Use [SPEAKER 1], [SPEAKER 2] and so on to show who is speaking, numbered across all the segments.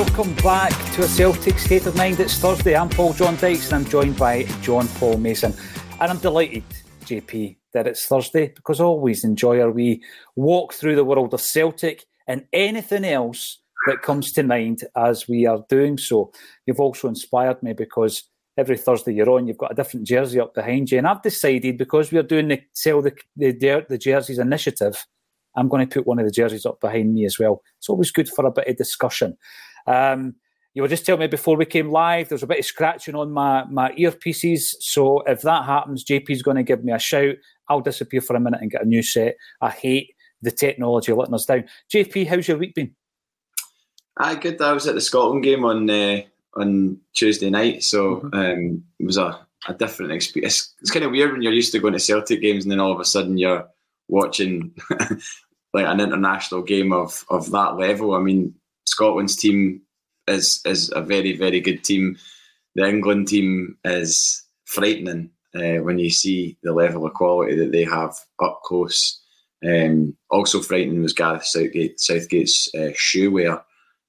[SPEAKER 1] Welcome back to a Celtic State of Mind. It's Thursday. I'm Paul John Dykes and I'm joined by John Paul Mason. And I'm delighted, JP, that it's Thursday because I always enjoy our wee walk through the world of Celtic and anything else that comes to mind as we are doing so. You've also inspired me because every Thursday you're on, you've got a different jersey up behind you. And I've decided because we're doing the Sell the, the, the Jerseys initiative, I'm going to put one of the jerseys up behind me as well. It's always good for a bit of discussion. Um, you were just telling me before we came live, there's a bit of scratching on my, my earpieces. So if that happens, JP's going to give me a shout. I'll disappear for a minute and get a new set. I hate the technology letting us down. JP, how's your week been?
[SPEAKER 2] I good. I was at the Scotland game on uh, on Tuesday night, so mm-hmm. um, it was a, a different experience. It's, it's, kind of weird when you're used to going to Celtic games and then all of a sudden you're watching like an international game of of that level. I mean, Scotland's team is is a very very good team. The England team is frightening uh, when you see the level of quality that they have up close. Um, also frightening was Gareth Southgate, Southgate's uh, shoe wear.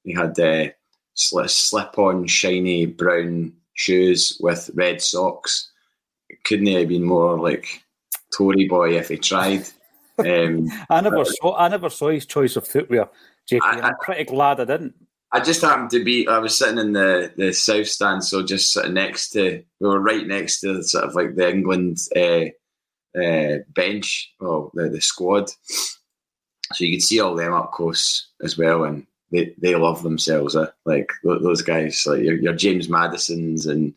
[SPEAKER 2] He had uh, slip on shiny brown shoes with red socks. Couldn't have been more like Tory boy if he tried. Um,
[SPEAKER 1] I never saw I never saw his choice of footwear. JP. I, am pretty glad I didn't.
[SPEAKER 2] I just happened to be. I was sitting in the the south stand, so just sort of next to. We were right next to sort of like the England uh, uh, bench, well, the the squad. So you could see all them up close as well, and they, they love themselves. Eh? Like those guys, like your, your James Maddisons and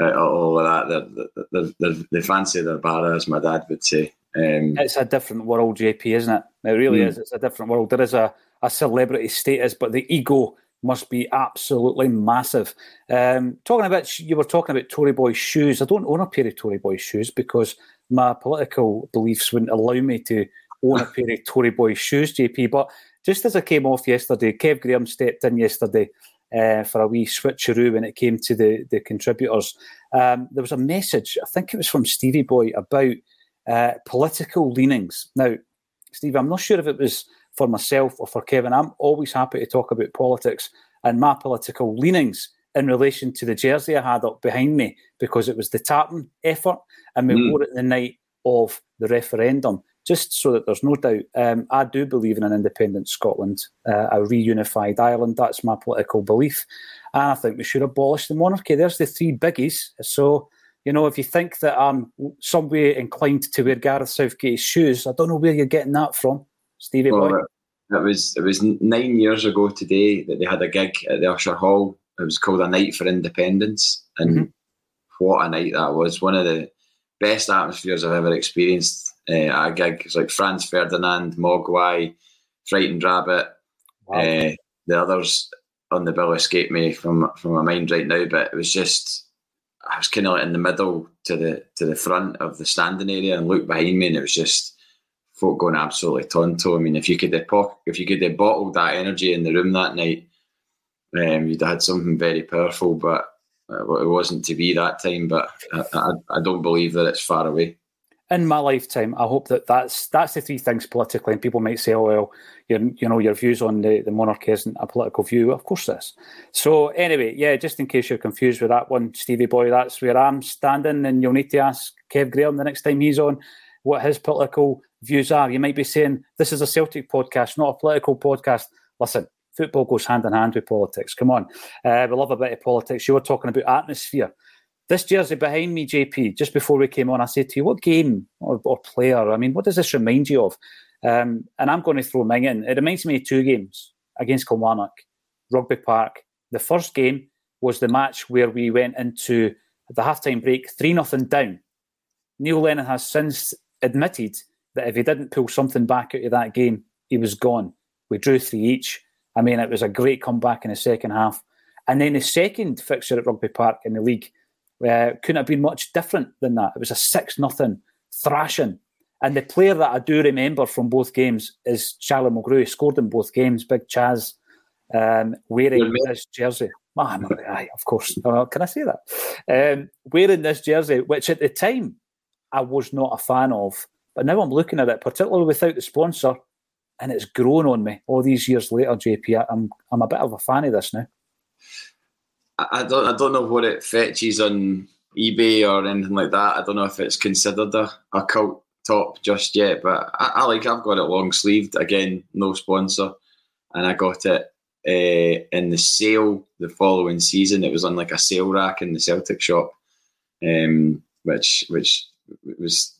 [SPEAKER 2] uh, all of that. They're, they're, they're, they fancy their bara, as my dad would say.
[SPEAKER 1] Um, it's a different world, JP, isn't it? It really mm. is. It's a different world. There is a a celebrity status, but the ego must be absolutely massive. Um, talking about, you were talking about Tory Boy shoes. I don't own a pair of Tory Boy shoes because my political beliefs wouldn't allow me to own a pair of Tory Boy shoes, JP. But just as I came off yesterday, Kev Graham stepped in yesterday uh, for a wee switcheroo when it came to the, the contributors. Um, there was a message, I think it was from Stevie Boy, about uh, political leanings. Now, Steve, I'm not sure if it was for myself or for Kevin. I'm always happy to talk about politics and my political leanings in relation to the jersey I had up behind me because it was the Tartan effort and we mm. wore it the night of the referendum. Just so that there's no doubt, um, I do believe in an independent Scotland, uh, a reunified Ireland. That's my political belief. And I think we should abolish the monarchy. There's the three biggies. So, you know, if you think that I'm some way inclined to wear Gareth Southgate's shoes, I don't know where you're getting that from. Stevie well, Boy?
[SPEAKER 2] It was it was nine years ago today that they had a gig at the Usher Hall. It was called A Night for Independence, and mm-hmm. what a night that was! One of the best atmospheres I've ever experienced uh, at a gig. It's like Franz Ferdinand, Mogwai, Frightened Rabbit. Wow. Uh, the others on the bill escape me from from my mind right now, but it was just I was kind of like in the middle to the to the front of the standing area and looked behind me, and it was just folk going absolutely tonto. I mean, if you could have if you could have bottled that energy in the room that night, um, you'd have had something very powerful. But uh, it wasn't to be that time. But I, I, I, don't believe that it's far away.
[SPEAKER 1] In my lifetime, I hope that that's that's the three things politically. And people might say, "Oh well, your you know your views on the, the monarchy isn't a political view." Of course, this. So anyway, yeah, just in case you're confused with that one, Stevie boy, that's where I'm standing, and you'll need to ask Kev Graham the next time he's on what his political views are. You might be saying, this is a Celtic podcast, not a political podcast. Listen, football goes hand in hand with politics. Come on. Uh, we love a bit of politics. You were talking about atmosphere. This jersey behind me, JP, just before we came on, I said to you, what game or, or player? I mean, what does this remind you of? Um, and I'm going to throw mine in. It reminds me of two games against Kilmarnock, Rugby Park. The first game was the match where we went into the halftime break 3 0 down. Neil Lennon has since admitted that if he didn't pull something back out of that game, he was gone. We drew three each. I mean, it was a great comeback in the second half. And then the second fixture at Rugby Park in the league uh, couldn't have been much different than that. It was a 6 nothing thrashing. And the player that I do remember from both games is Charlie Mulgrew. He scored in both games, Big Chaz, um, wearing this jersey. Man, aye, of course. Can I say that? Um, wearing this jersey, which at the time I was not a fan of. But now I'm looking at it, particularly without the sponsor, and it's grown on me all these years later, JP. I'm, I'm a bit of a fan of this now.
[SPEAKER 2] I don't I don't know what it fetches on eBay or anything like that. I don't know if it's considered a, a cult top just yet, but I, I like I've got it long sleeved again, no sponsor, and I got it uh, in the sale the following season. It was on like a sale rack in the Celtic shop, um, which which was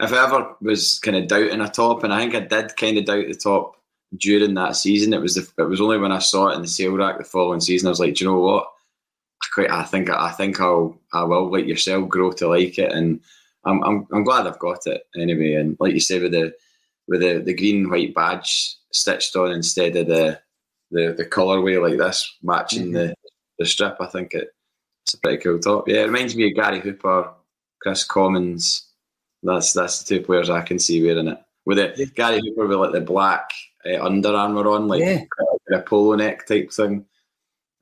[SPEAKER 2] if I ever was kind of doubting a top, and I think I did kind of doubt the top during that season. It was the, it was only when I saw it in the sale rack the following season I was like, do you know what? quite. I think I think I'll I will like yourself grow to like it, and I'm I'm I'm glad I've got it anyway. And like you say, with the with the, the green white badge stitched on instead of the the the colorway like this matching mm-hmm. the the strip, I think it, it's a pretty cool top. Yeah, it reminds me of Gary Hooper, Kris Commons. That's that's the two players I can see wearing it. With it, yeah. Gary Hooper with like the black uh, Under Armour on, like yeah. a polo neck type thing.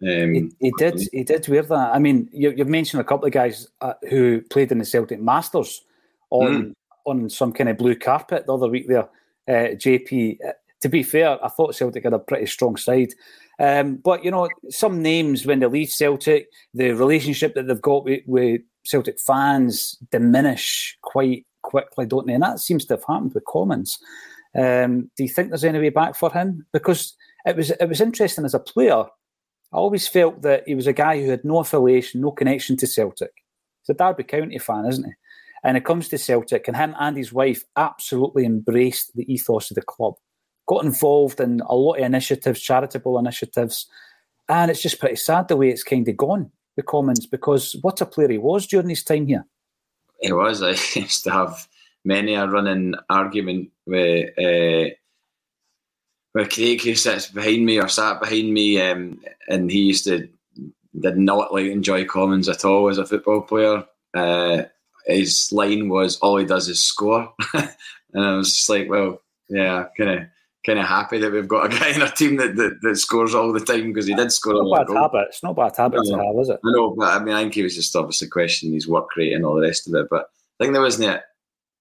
[SPEAKER 1] Um, he, he, did. He did wear that. I mean, you, have mentioned a couple of guys uh, who played in the Celtic Masters on mm. on some kind of blue carpet the other week. There, uh, JP. Uh, to be fair, I thought Celtic had a pretty strong side. Um, but you know, some names when they leave Celtic, the relationship that they've got with, with Celtic fans diminish quite quickly, don't they? And that seems to have happened with Commons. Um, do you think there's any way back for him? Because it was it was interesting as a player I always felt that he was a guy who had no affiliation, no connection to Celtic. He's a Derby County fan, isn't he? And it comes to Celtic, and him and his wife absolutely embraced the ethos of the club, got involved in a lot of initiatives, charitable initiatives, and it's just pretty sad the way it's kind of gone, the Commons, because what a player he was during his time here.
[SPEAKER 2] He was. I used to have many a running argument with uh, with Craig who sits behind me or sat behind me, um, and he used to did not like enjoy Commons at all as a football player. Uh, his line was all he does is score, and I was just like, well, yeah, kind of kind of happy that we've got a guy in our team that, that, that scores all the time because he did score
[SPEAKER 1] it's
[SPEAKER 2] a lot.
[SPEAKER 1] Bad habit. It's not bad habit to have, is it?
[SPEAKER 2] I know, but I mean, I think he was just obviously questioning his work rate and all the rest of it. But I think there wasn't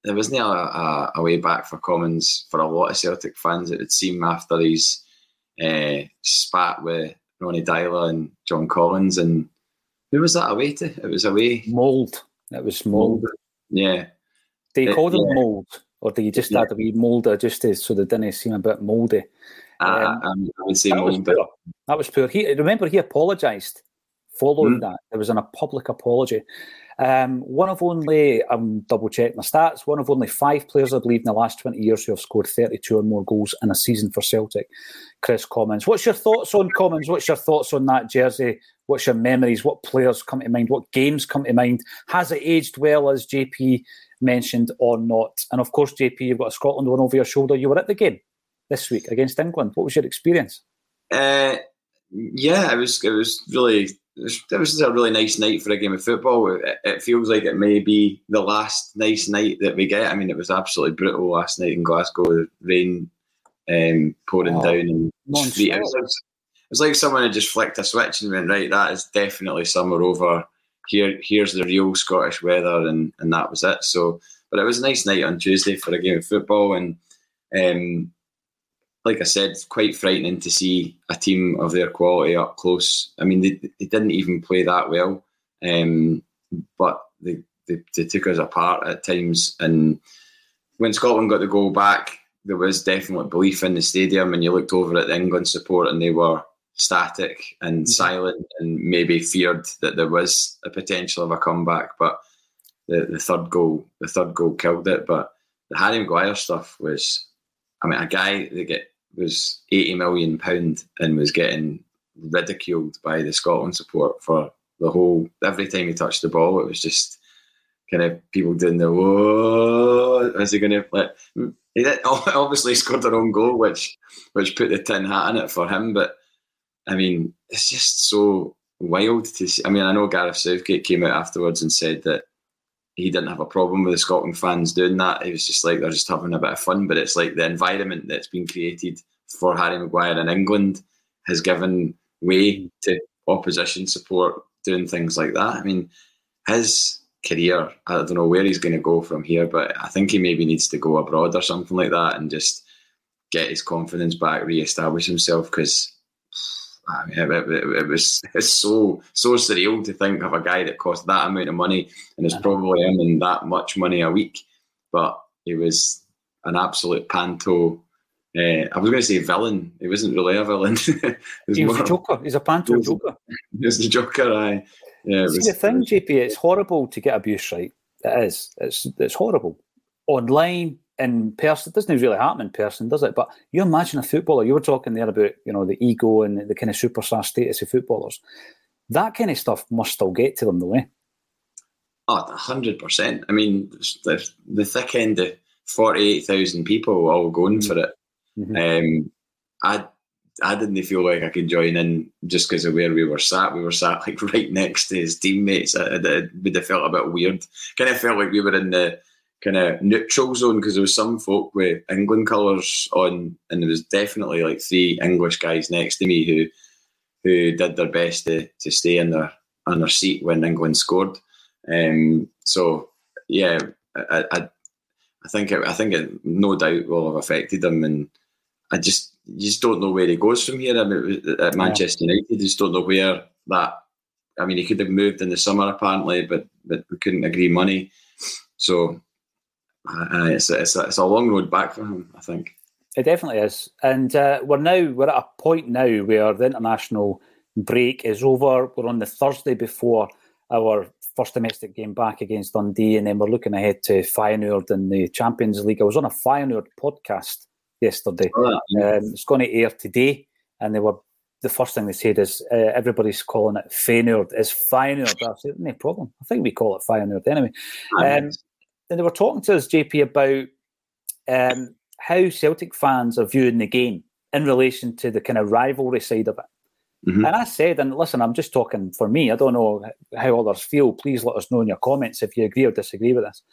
[SPEAKER 2] there wasn't a, a, a, way back for Commons for a lot of Celtic fans. It would seem after his uh, spat with Ronny Deila and John Collins, and who was that away to? It was away
[SPEAKER 1] Molde. It was Molde.
[SPEAKER 2] Yeah.
[SPEAKER 1] They you call them yeah. mould, or do you just yeah. add a wee moulder just to, so they didn't seem a bit mouldy?
[SPEAKER 2] Uh, um, I would say
[SPEAKER 1] that mould. Was poor. That was poor. He remember he apologised following mm. that. There was an, a public apology. Um, one of only, I'm double checking my stats, one of only five players, I believe, in the last 20 years who have scored 32 or more goals in a season for Celtic. Kris Commons. What's your thoughts on Commons? What's your thoughts on that jersey? What's your memories? What players come to mind? What games come to mind? Has it aged well, as JP mentioned, or not? And of course, JP, you've got a Scotland one over your shoulder. You were at the game this week against England. What was your experience?
[SPEAKER 2] Uh, yeah, it was it was really it was a really nice night for a game of football. It, it, feels like it may be the last nice night that we get. I mean, it was absolutely brutal last night in Glasgow with rain um, pouring oh, down and street. It was, it was like someone had just flicked a switch and went, right, that is definitely summer over. Here, here's the real Scottish weather, and, and that was it. So, but it was a nice night on Tuesday for a game of football, and um, like I said, quite frightening to see a team of their quality up close. I mean, they, they didn't even play that well, um, but they, they, they, took us apart at times. And when Scotland got the goal back, there was definitely belief in the stadium, and you looked over at the England support, and they were static and mm-hmm. silent, and maybe feared that there was a potential of a comeback. But the, the third goal, the third goal killed it. But the Harry Maguire stuff was, I mean, a guy that get was eighty million pound and was getting ridiculed by the Scotland support for the whole every time he touched the ball, it was just kind of people doing the whoa. Is he going to like? He did, obviously scored their own goal, which which put the tin hat in it for him. But I mean, it's just so wild to see. I mean, I know Gareth Southgate came out afterwards and said that he didn't have a problem with the Scotland fans doing that. He was just like they're just having a bit of fun. But it's like the environment that's been created for Harry Maguire in England has given way to opposition support doing things like that. I mean, his career, I don't know where he's going to go from here, but I think he maybe needs to go abroad or something like that and just get his confidence back, re-establish himself because I mean, it, it, it, was it's so so surreal to think of a guy that cost that amount of money and is probably earning that much money a week, but he was an absolute panto. Uh, I was going to say villain. He wasn't really a villain.
[SPEAKER 1] he was a joker. He's a panto joker.
[SPEAKER 2] He was the joker. I. Yeah,
[SPEAKER 1] See was, the thing, JP. It's horrible to get abuse, right? It is. It's it's horrible. Online, in person, it doesn't really happen in person, does it? But you imagine a footballer, you were talking there about, you know, the ego and the kind of superstar status of footballers. That kind of stuff must still get to them, though, eh?
[SPEAKER 2] Oh, 100%. I mean, the, the thick end of 48,000 people all going mm-hmm. for it. Mm-hmm. Um, I I didn't feel like I could join in just because of where we were sat. We were sat like right next to his teammates. It would have felt a bit weird. Kind of felt like we were in the kind of neutral zone because there was some folk with England colours on, and there was definitely like three English guys next to me who who did their best to, to stay in their on their seat when England scored. Um, so yeah, I, I, I think it, I think it no doubt will have affected them, and I just you just don't know where he goes from here. I mean, at Manchester yeah. United, you just don't know where that. I mean, he could have moved in the summer apparently, but but we couldn't agree money. So uh, it's, a, it's, a, it's a long road back for him, I think.
[SPEAKER 1] It definitely is, and uh, we're now we're at a point now where the international break is over. We're on the Thursday before our first domestic game back against Dundee, and then we're looking ahead to Feyenoord in the Champions League. I was on a Feyenoord podcast yesterday. Oh, um, it's going to air today, and they were the first thing they said is uh, everybody's calling it Feyenoord. Is Feyenoord? I said, no problem. I think we call it Feyenoord anyway. Um, and they were talking to us, JP, about um, how Celtic fans are viewing the game in relation to the kind of rivalry side of it. Mm-hmm. And I said, and listen, I'm just talking for me. I don't know how others feel. Please let us know in your comments if you agree or disagree with this.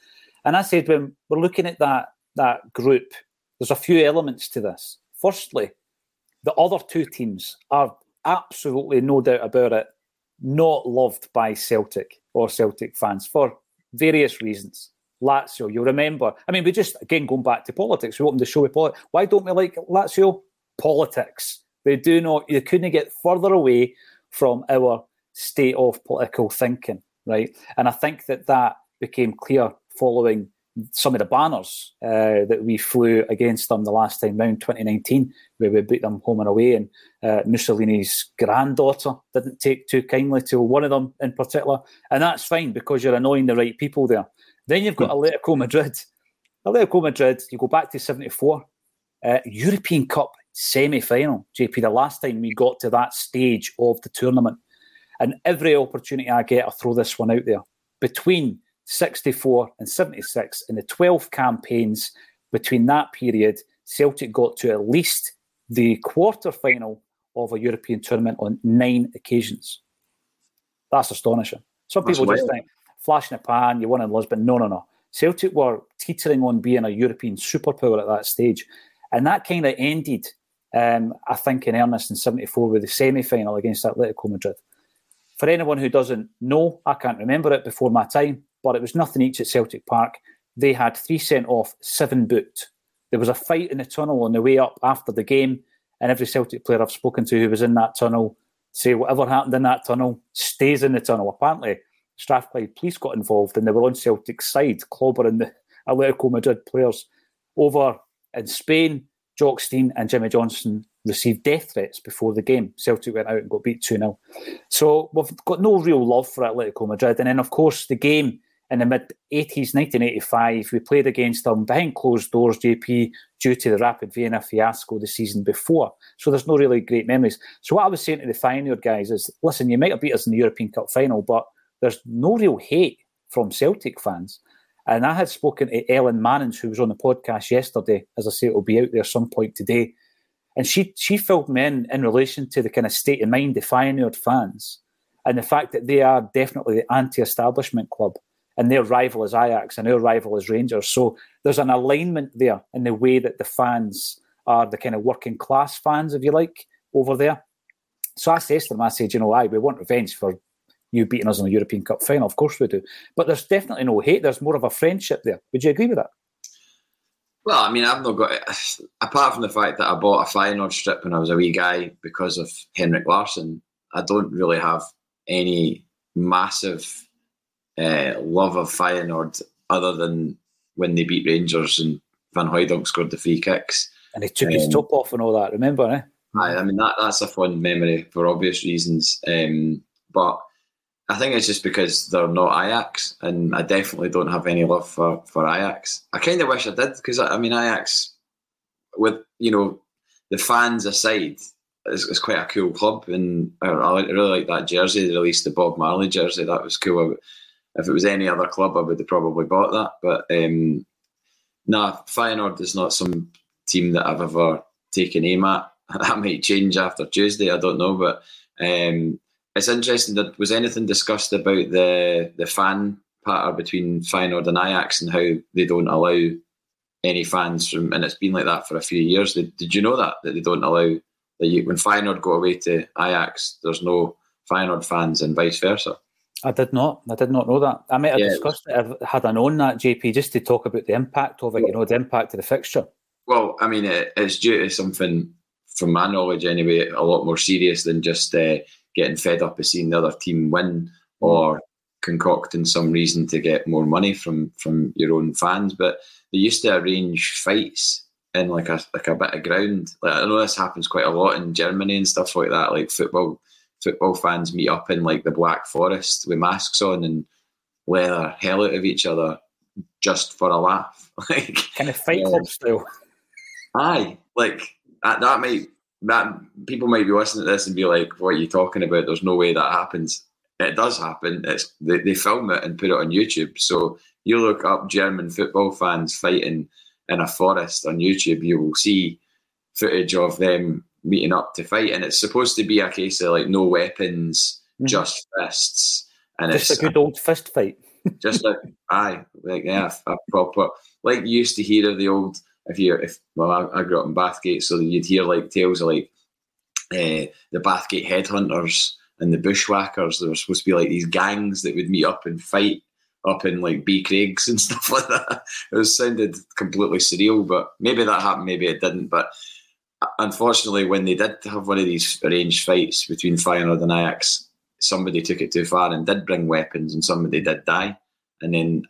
[SPEAKER 1] And I said, when we're looking at that that group, there's a few elements to this. Firstly, the other two teams are absolutely no doubt about it, not loved by Celtic or Celtic fans for various reasons. Lazio. You'll remember. I mean, we just again going back to politics. We opened the show with politics. Why don't we like Lazio? Politics. They do not. You couldn't get further away from our state of political thinking, right? And I think that that became clear following some of the banners uh, that we flew against them the last time round 2019, where we beat them home and away. And uh, Mussolini's granddaughter didn't take too kindly to one of them in particular. And that's fine because you're annoying the right people there. Then you've got hmm. Atletico Madrid. Atletico Madrid, you go back to 74, uh, European Cup semi final, JP, the last time we got to that stage of the tournament. And every opportunity I get, I throw this one out there. Between 64 and 76, in the 12 campaigns between that period, Celtic got to at least the quarter final of a European tournament on nine occasions. That's astonishing. Some people That's just think, flash in the pan, you won in Lisbon. No, no, no. Celtic were teetering on being a European superpower at that stage. And that kind of ended, um, I think, in earnest in 74 with the semi final against Atletico Madrid. For anyone who doesn't know, I can't remember it before my time, but it was nothing each at Celtic Park. They had three sent off, seven booked. There was a fight in the tunnel on the way up after the game, and every Celtic player I've spoken to who was in that tunnel say whatever happened in that tunnel stays in the tunnel. Apparently, Strathclyde police got involved and they were on Celtic's side, clobbering the Atletico Madrid players over in Spain, Jock Stein and Jimmy Johnstone received death threats before the game. Celtic went out and got beat 2 0. So we've got no real love for Atletico Madrid. And then, of course, the game in the mid 80s, 1985, we played against them behind closed doors, JP, due to the Rapid Vienna fiasco the season before. So there's no really great memories. So what I was saying to the Feyenoord guys is listen, you might have beat us in the European Cup final, but there's no real hate from Celtic fans. And I had spoken to Ellen Mannins, who was on the podcast yesterday. As I say, it will be out there some point today. And she she filled me in in relation to the kind of state of mind of Feyenoord fans and the fact that they are definitely the anti-establishment club and their rival is Ajax and our rival is Rangers. So there's an alignment there in the way that the fans are the kind of working class fans, if you like, over there. So I said to them, I said, you know, I we want revenge for you beating us in the European Cup final. Of course we do. But there's definitely no hate. There's more of a friendship there. Would you agree with that?
[SPEAKER 2] Well, I mean, I've not got apart from the fact that I bought a Feyenoord strip when I was a wee guy because of Henrik Larsson. I don't really have any massive uh, love of Feyenoord other than when they beat Rangers and Van Hooijdonk scored the free kicks.
[SPEAKER 1] And he took um, his top off and all that. Remember, eh?
[SPEAKER 2] I, I mean, that that's a fond memory for obvious reasons. Um, but I think it's just because they're not Ajax, and I definitely don't have any love for, for Ajax. I kind of wish I did because I, I, mean Ajax, with you know the fans aside, is, is quite a cool club, and I, really like that jersey. They released the Bob Marley jersey. That was cool. If it was any other club, I would have probably bought that. But um, nah, Feyenoord is not some team that I've ever taken aim at. That might change after Tuesday. I don't know, but. Um, it's interesting that was anything discussed about the the fan pattern between Feyenoord and Ajax and how they don't allow any fans from, and it's been like that for a few years. Did you know that that they don't allow that you, when Feyenoord go away to Ajax, there's no Feyenoord fans and vice versa.
[SPEAKER 1] I did not. I did not know that. I might have yeah, discussed it, it had I known that, JP, just to talk about the impact of it. You know, the impact of the fixture.
[SPEAKER 2] Well, I mean, it, it's due to something, from my knowledge anyway, a lot more serious than just. Uh, getting fed up of seeing the other team win mm. or concocting some reason to get more money from from your own fans. But they used to arrange fights in like a like a bit of ground. Like I know this happens quite a lot in Germany and stuff like that. Like football football fans meet up in like the Black Forest with masks on and wear hell out of each other just for a laugh. like
[SPEAKER 1] kind of fight club style.
[SPEAKER 2] Aye, like that, that might that people might be listening to this and be like, "What are you talking about? There's no way that happens." It does happen. It's they, they film it and put it on YouTube. So you look up German football fans fighting in a forest on YouTube, you will see footage of them meeting up to fight, and it's supposed to be a case of like no weapons, mm. just fists, and
[SPEAKER 1] just it's a good old fist fight.
[SPEAKER 2] just like aye, like yeah, a proper like you used to hear of the old if you're if well I, I, grew up in Bathgate, so you'd hear like tales of like uh, the Bathgate headhunters and the bushwhackers. There were supposed to be like these gangs that would meet up and fight up in like Beecraigs and stuff like that. It was sounded completely surreal, but maybe that happened, maybe it didn't. But uh, unfortunately, when they did have one of these arranged fights between Feyenoord and Ajax, somebody took it too far and did bring weapons, and somebody did die. And then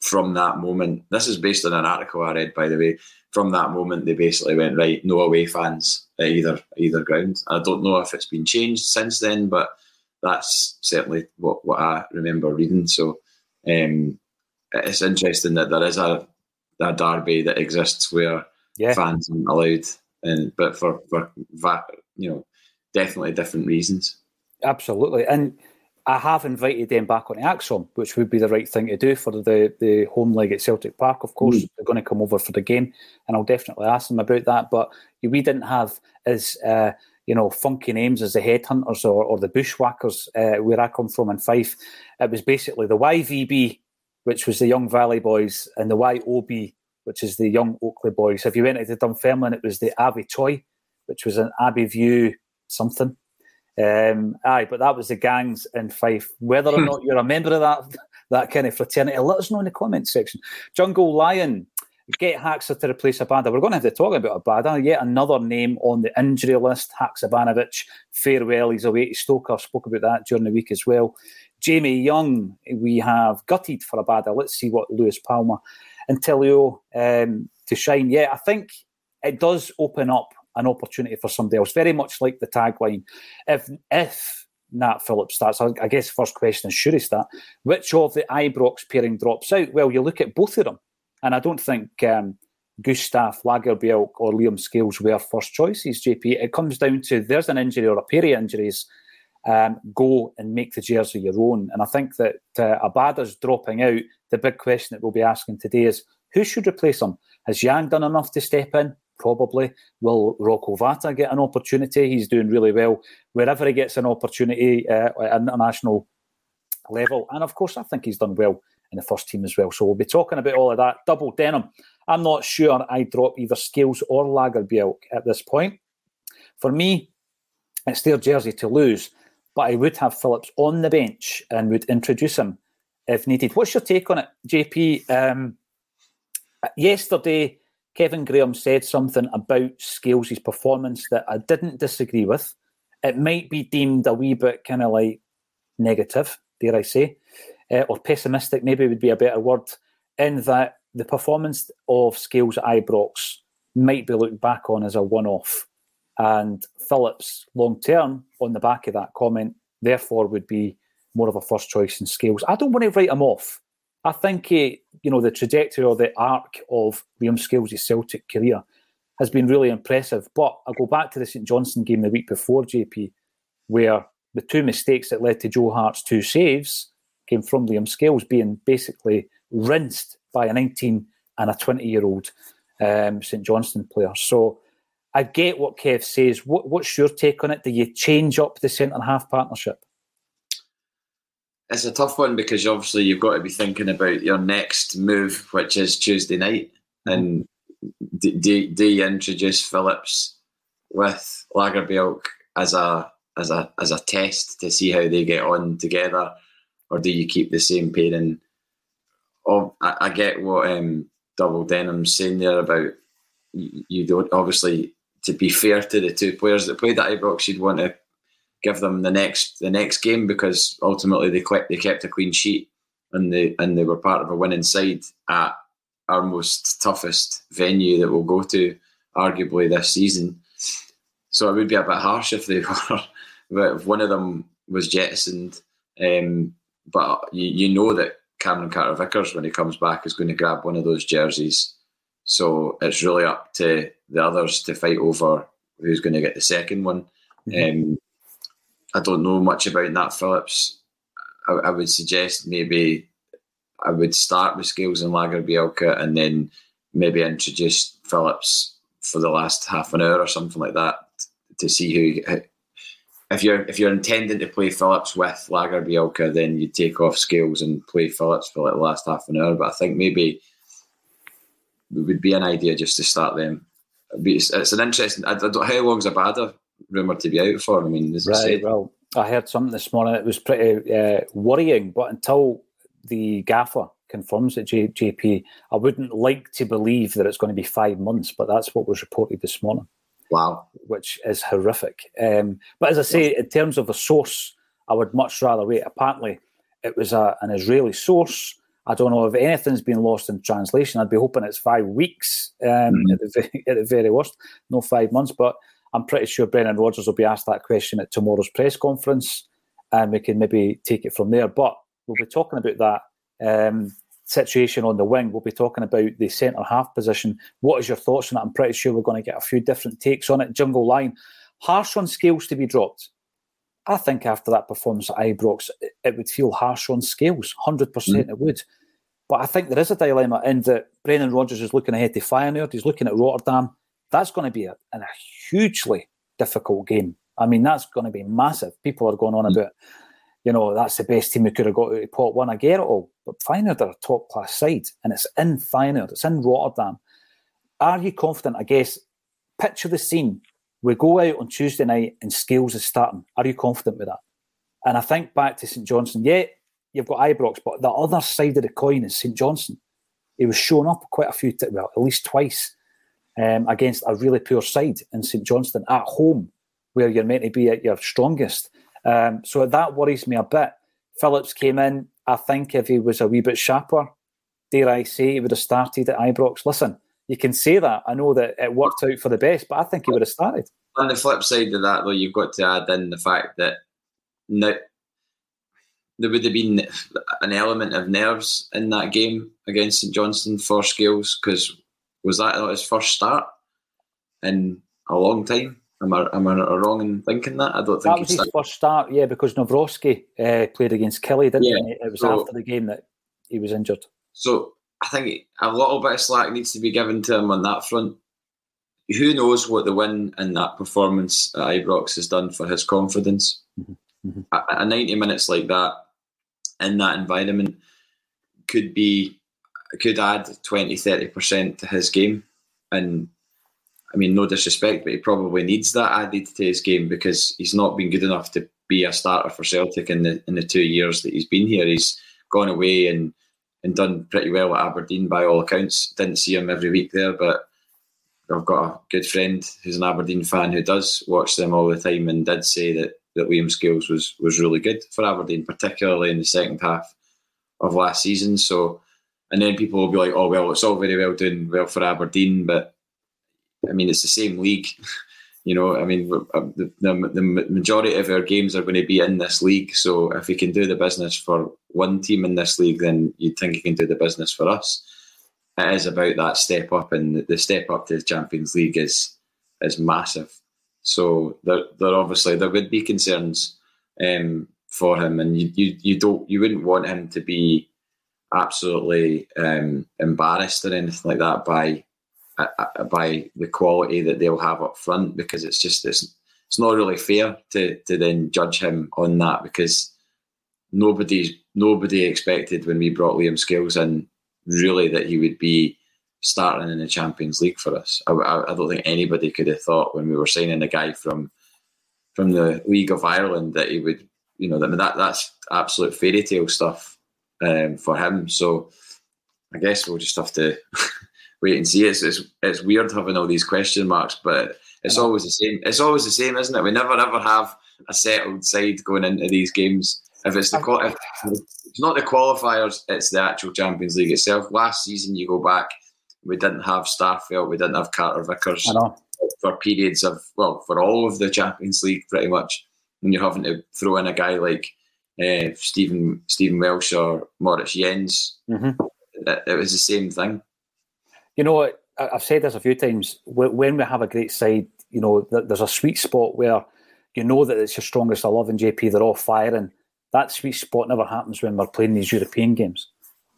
[SPEAKER 2] from that moment, this is based on an article I read, by the way from that moment, they basically went right, no away fans at either either ground. I don't know if it's been changed since then, but that's certainly what, what I remember reading. So um, it's interesting that there is a, a derby that exists where yeah. fans aren't allowed, and but for for you know definitely different reasons.
[SPEAKER 1] Absolutely, and I have invited them back on the ACSOM, which would be the right thing to do for the, the home leg at Celtic Park. Of course, mm. they're going to come over for the game, and I'll definitely ask them about that. But we didn't have as uh, you know funky names as the headhunters or, or the bushwhackers uh, where I come from in Fife. It was basically the YVB, which was the Young Valley Boys, and the YOB, which is the Young Oakley Boys. If you went into Dunfermline, it was the Abbey Toy, which was an Abbey View something. Um, aye, but that was the gangs in Fife. Whether or not you're a member of that that kind of fraternity, let us know in the comments section. Jungle Lion, get Haksa to replace Abada. We're going to have to talk about Abada. Yet another name on the injury list. Haksabanovic, farewell. He's away to Stoke. I spoke about that during the week as well. Jamie Young, we have gutted for Abada. Let's see what Luis Palma and Tilio um, to shine. Yeah, I think it does open up an opportunity for somebody else. Very much like the tagline. If if Nat Phillips starts, I guess the first question is should he start? Which of the Ibrox pairing drops out? Well, you look at both of them, and I don't think um, Gustav Lagerbielke or Liam Scales were first choices. JP, it comes down to there's an injury or a pair of injuries. Um, go and make the jersey your own. And I think that uh, Abada's dropping out. The big question that we'll be asking today is who should replace him? Has Yang done enough to step in? Probably. Will Rocco Vata get an opportunity? He's doing really well wherever he gets an opportunity uh, at international level. And of course, I think he's done well in the first team as well. So we'll be talking about all of that. Double denim. I'm not sure I drop either Scales or Lagerbielke at this point. For me, it's their jersey to lose, but I would have Phillips on the bench and would introduce him if needed. What's your take on it, JP? Um, yesterday, Kevin Graham said something about Scales' performance that I didn't disagree with. It might be deemed a wee bit kind of like negative, dare I say, uh, or pessimistic, maybe would be a better word, in that the performance of Scales at Ibrox might be looked back on as a one off. And Phillips, long term, on the back of that comment, therefore would be more of a first choice in Scales. I don't want to write him off. I think he, you know the trajectory or the arc of Liam Scales' Celtic career has been really impressive. But I go back to the St Johnstone game the week before, JP, where the two mistakes that led to Joe Hart's two saves came from Liam Scales being basically rinsed by a 19 and a 20 year old um, St Johnstone player. So I get what Kev says. What, what's your take on it? Do you change up the centre half partnership?
[SPEAKER 2] It's a tough one because obviously you've got to be thinking about your next move, which is Tuesday night. Mm-hmm. And do, do, do you introduce Phillips with Lagerbielke as a as a as a test to see how they get on together, or do you keep the same pairing? Oh, I, I get what um, Double Denim's saying there about you, you don't obviously to be fair to the two players that played at Ibrox, you'd want to give them the next the next game because ultimately they kept they kept a clean sheet and they and they were part of a winning side at our most toughest venue that we'll go to arguably this season. So it would be a bit harsh if they were if one of them was jettisoned. Um, but you, you know that Cameron Carter Vickers when he comes back is going to grab one of those jerseys. So it's really up to the others to fight over who's going to get the second one. Mm-hmm. Um, I don't know much about Nat Phillips. I, I, would suggest maybe I would start with Scales and Lagerbielke and then maybe introduce Phillips for the last half an hour or something like that to see who. If you're if you're intending to play Phillips with Lagerbielke, then you take off Scales and play Phillips for like the last half an hour. But I think maybe it would be an idea just to start them. It's, it's an interesting. I don't, how long's Abada rumoured to be out for? I mean,
[SPEAKER 1] right. Well, I heard something this morning. It was pretty uh, worrying, but until the gaffer confirms it, J- JP, I wouldn't like to believe that it's going to be five months, but that's what was reported this morning.
[SPEAKER 2] Wow,
[SPEAKER 1] which is horrific. Um, but as I say, in terms of a source, I would much rather wait. Apparently, it was a, an Israeli source. I don't know if anything's been lost in translation. I'd be hoping it's five weeks um, mm-hmm. at, the, at the very worst, no five months. But I'm pretty sure Brendan Rodgers will be asked that question at tomorrow's press conference, and we can maybe take it from there. But we'll be talking about that um, situation on the wing. We'll be talking about the centre half position. What is your thoughts on that? I'm pretty sure we're going to get a few different takes on it. Jungle line, harsh on scales to be dropped. I think after that performance at Ibrox, it would feel harsh on scales. 100% mm. it would. But I think there is a dilemma in that Brendan Rodgers is looking ahead to Feyenoord. He's looking at Rotterdam. That's going to be a, a hugely difficult game. I mean, that's going to be massive. People are going on mm. about, you know, that's the best team we could have got to pot one. I get it all. But Feyenoord are a top class side, and it's in Feyenoord, it's in Rotterdam. Are you confident? I guess, picture the scene. We go out on Tuesday night and Scales is starting. Are you confident with that? And I think back to St Johnstone. Yeah, you've got Ibrox, but the other side of the coin is St Johnstone. He was shown up quite a few, t- well, at least twice um, against a really poor side in St Johnstone at home, where you're meant to be at your strongest. Um, so that worries me a bit. Phillips came in. I think if he was a wee bit sharper, dare I say, he would have started at Ibrox. Listen, you can say that. I know that it worked out for the best, but I think he would have started.
[SPEAKER 2] On the flip side of that, though, you've got to add in the fact that no, there would have been an element of nerves in that game against St Johnstone for Scales because was that his first start in a long time? Am I, am I wrong in thinking that? I don't think
[SPEAKER 1] that was his first start. Yeah, because Nawrocki uh, played against Killie, didn't yeah. he? It was so, after the game that he was injured.
[SPEAKER 2] So I think a little bit of slack needs to be given to him on that front. Who knows what the win and that performance at Ibrox has done for his confidence? Mm-hmm. Mm-hmm. A, a 90 minutes like that in that environment could be could add 20 30% to his game and I mean, no disrespect, but he probably needs that added to his game because he's not been good enough to be a starter for Celtic in the in the two years that he's been here. He's gone away and and done pretty well at Aberdeen by all accounts. Didn't see him every week there, but I've got a good friend who's an Aberdeen fan who does watch them all the time and did say that that Liam Scales was was really good for Aberdeen, particularly in the second half of last season. So, and then people will be like, "Oh well, it's all very well doing well for Aberdeen, but I mean, it's the same league." you know, I mean, uh, the, the, the, majority of our games are going to be in this league. So if he can do the business for one team in this league, then you'd think you can do the business for us. It is about that step up, and the step up to the Champions League is is massive. So there, there obviously there would be concerns um, for him, and you, you you don't you wouldn't want him to be absolutely um, embarrassed or anything like that by uh, by the quality that they'll have up front because it's just it's, it's not really fair to to then judge him on that because nobody nobody expected when we brought Liam Scales in really that he would be starting in the Champions League for us. I, I, I don't think anybody could have thought when we were signing a guy from from the League of Ireland that he would you know that that that's absolute fairy tale stuff um, for him. So I guess we'll just have to wait and see. It's, it's it's weird having all these question marks, but it's always the same. It's always the same, isn't it? We never ever have a settled side going into these games. If it's the if it's not the qualifiers, it's the actual Champions League itself. Last season, you go back, we didn't have Starfelt, we didn't have Carter Vickers for periods of well, for all of the Champions League, pretty much. And you're having to throw in a guy like uh, Stephen Stephen Welsh or Moritz Jenz. Mm-hmm. It, it was the same thing
[SPEAKER 1] you know, I've said this a few times. When we have a great side, you know, there's a sweet spot where you know that it's your strongest 11 JP. They're all firing. That sweet spot never happens when we're playing these European games.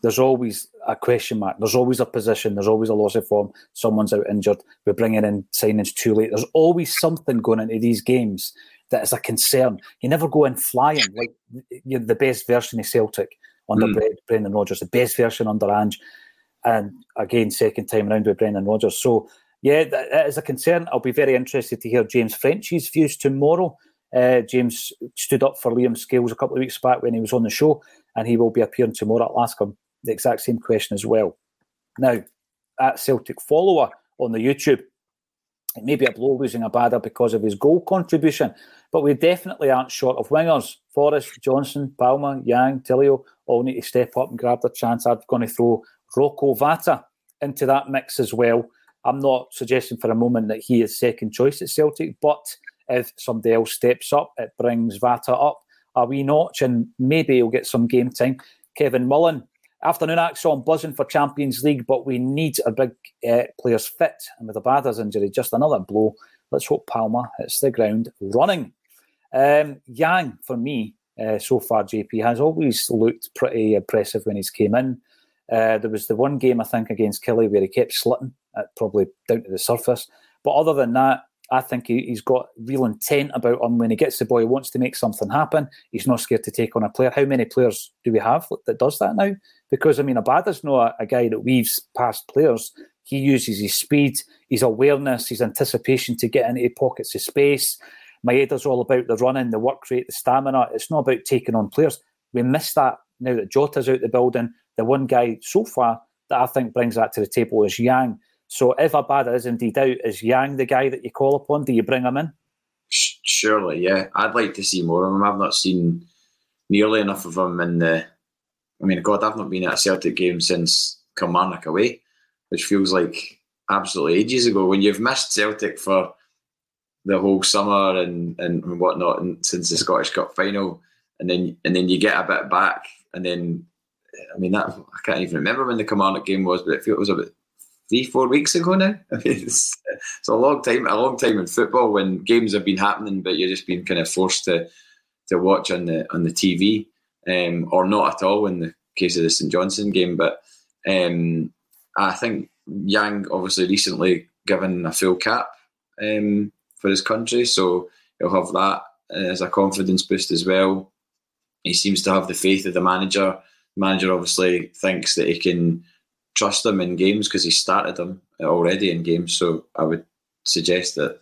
[SPEAKER 1] There's always a question mark. There's always a position. There's always a loss of form. Someone's out injured. We're bringing in signings too late. There's always something going into these games that is a concern. You never go in flying like you're the best version of Celtic under mm. Brendan Rodgers, the best version under Ange and again, second time around with Brendan Rodgers. So, yeah, that is a concern. I'll be very interested to hear James French's views tomorrow. Uh, James stood up for Liam Scales a couple of weeks back when he was on the show, and he will be appearing tomorrow. I'll ask him the exact same question as well. Now, at Celtic follower on the YouTube, it may be a blow losing Abada because of his goal contribution, but we definitely aren't short of wingers. Forrest, Johnston, Palma, Yang, Tilio all need to step up and grab their chance. I'm going to throw Rocco Vata into that mix as well. I'm not suggesting for a moment that he is second choice at Celtic, but if somebody else steps up, it brings Vata up a wee notch and maybe he'll get some game time. Kevin Mullen, afternoon action buzzing for Champions League, but we need a big uh, players fit. And with Abada's injury, just another blow. Let's hope Palma hits the ground running. Um, Yang, for me, uh, so far, JP has always looked pretty impressive when he's came in. Uh, there was the one game I think against Killie where he kept slitting, probably down to the surface. But other than that, I think he, has got real intent about him. When he gets the ball, he wants to make something happen. He's not scared to take on a player. How many players do we have that does that now? Because I mean, Abada's not a, a guy that weaves past players. He uses his speed, his awareness, his anticipation to get into pockets of space. Maeda's all about the running, the work rate, the stamina. It's not about taking on players. We miss that now that Jota's out the building the one guy so far that I think brings that to the table is Yang. So if Abada is indeed out, is Yang the guy that you call upon? Do you bring him in?
[SPEAKER 2] Surely, yeah. I'd like to see more of him. I've not seen nearly enough of him in the. I mean, God, I've not been at a Celtic game since Kilmarnock away, which feels like absolutely ages ago. When you've missed Celtic for the whole summer and, and whatnot, and since the Scottish Cup final, and then and then you get a bit back, and then I mean that I can't even remember when the Kilmarnock game was, but it feels it was about three four weeks ago now. I mean, it's, it's a long time, a long time in football when games have been happening, but you're just being kind of forced to to watch on the on the TV, um, or not at all in the case of the St Johnstone game. But um, I think Yang obviously recently given a full cap um, for his country, so he'll have that as a confidence boost as well. He seems to have the faith of the manager. The manager obviously thinks that he can trust him in games because he started him already in games. So I would suggest that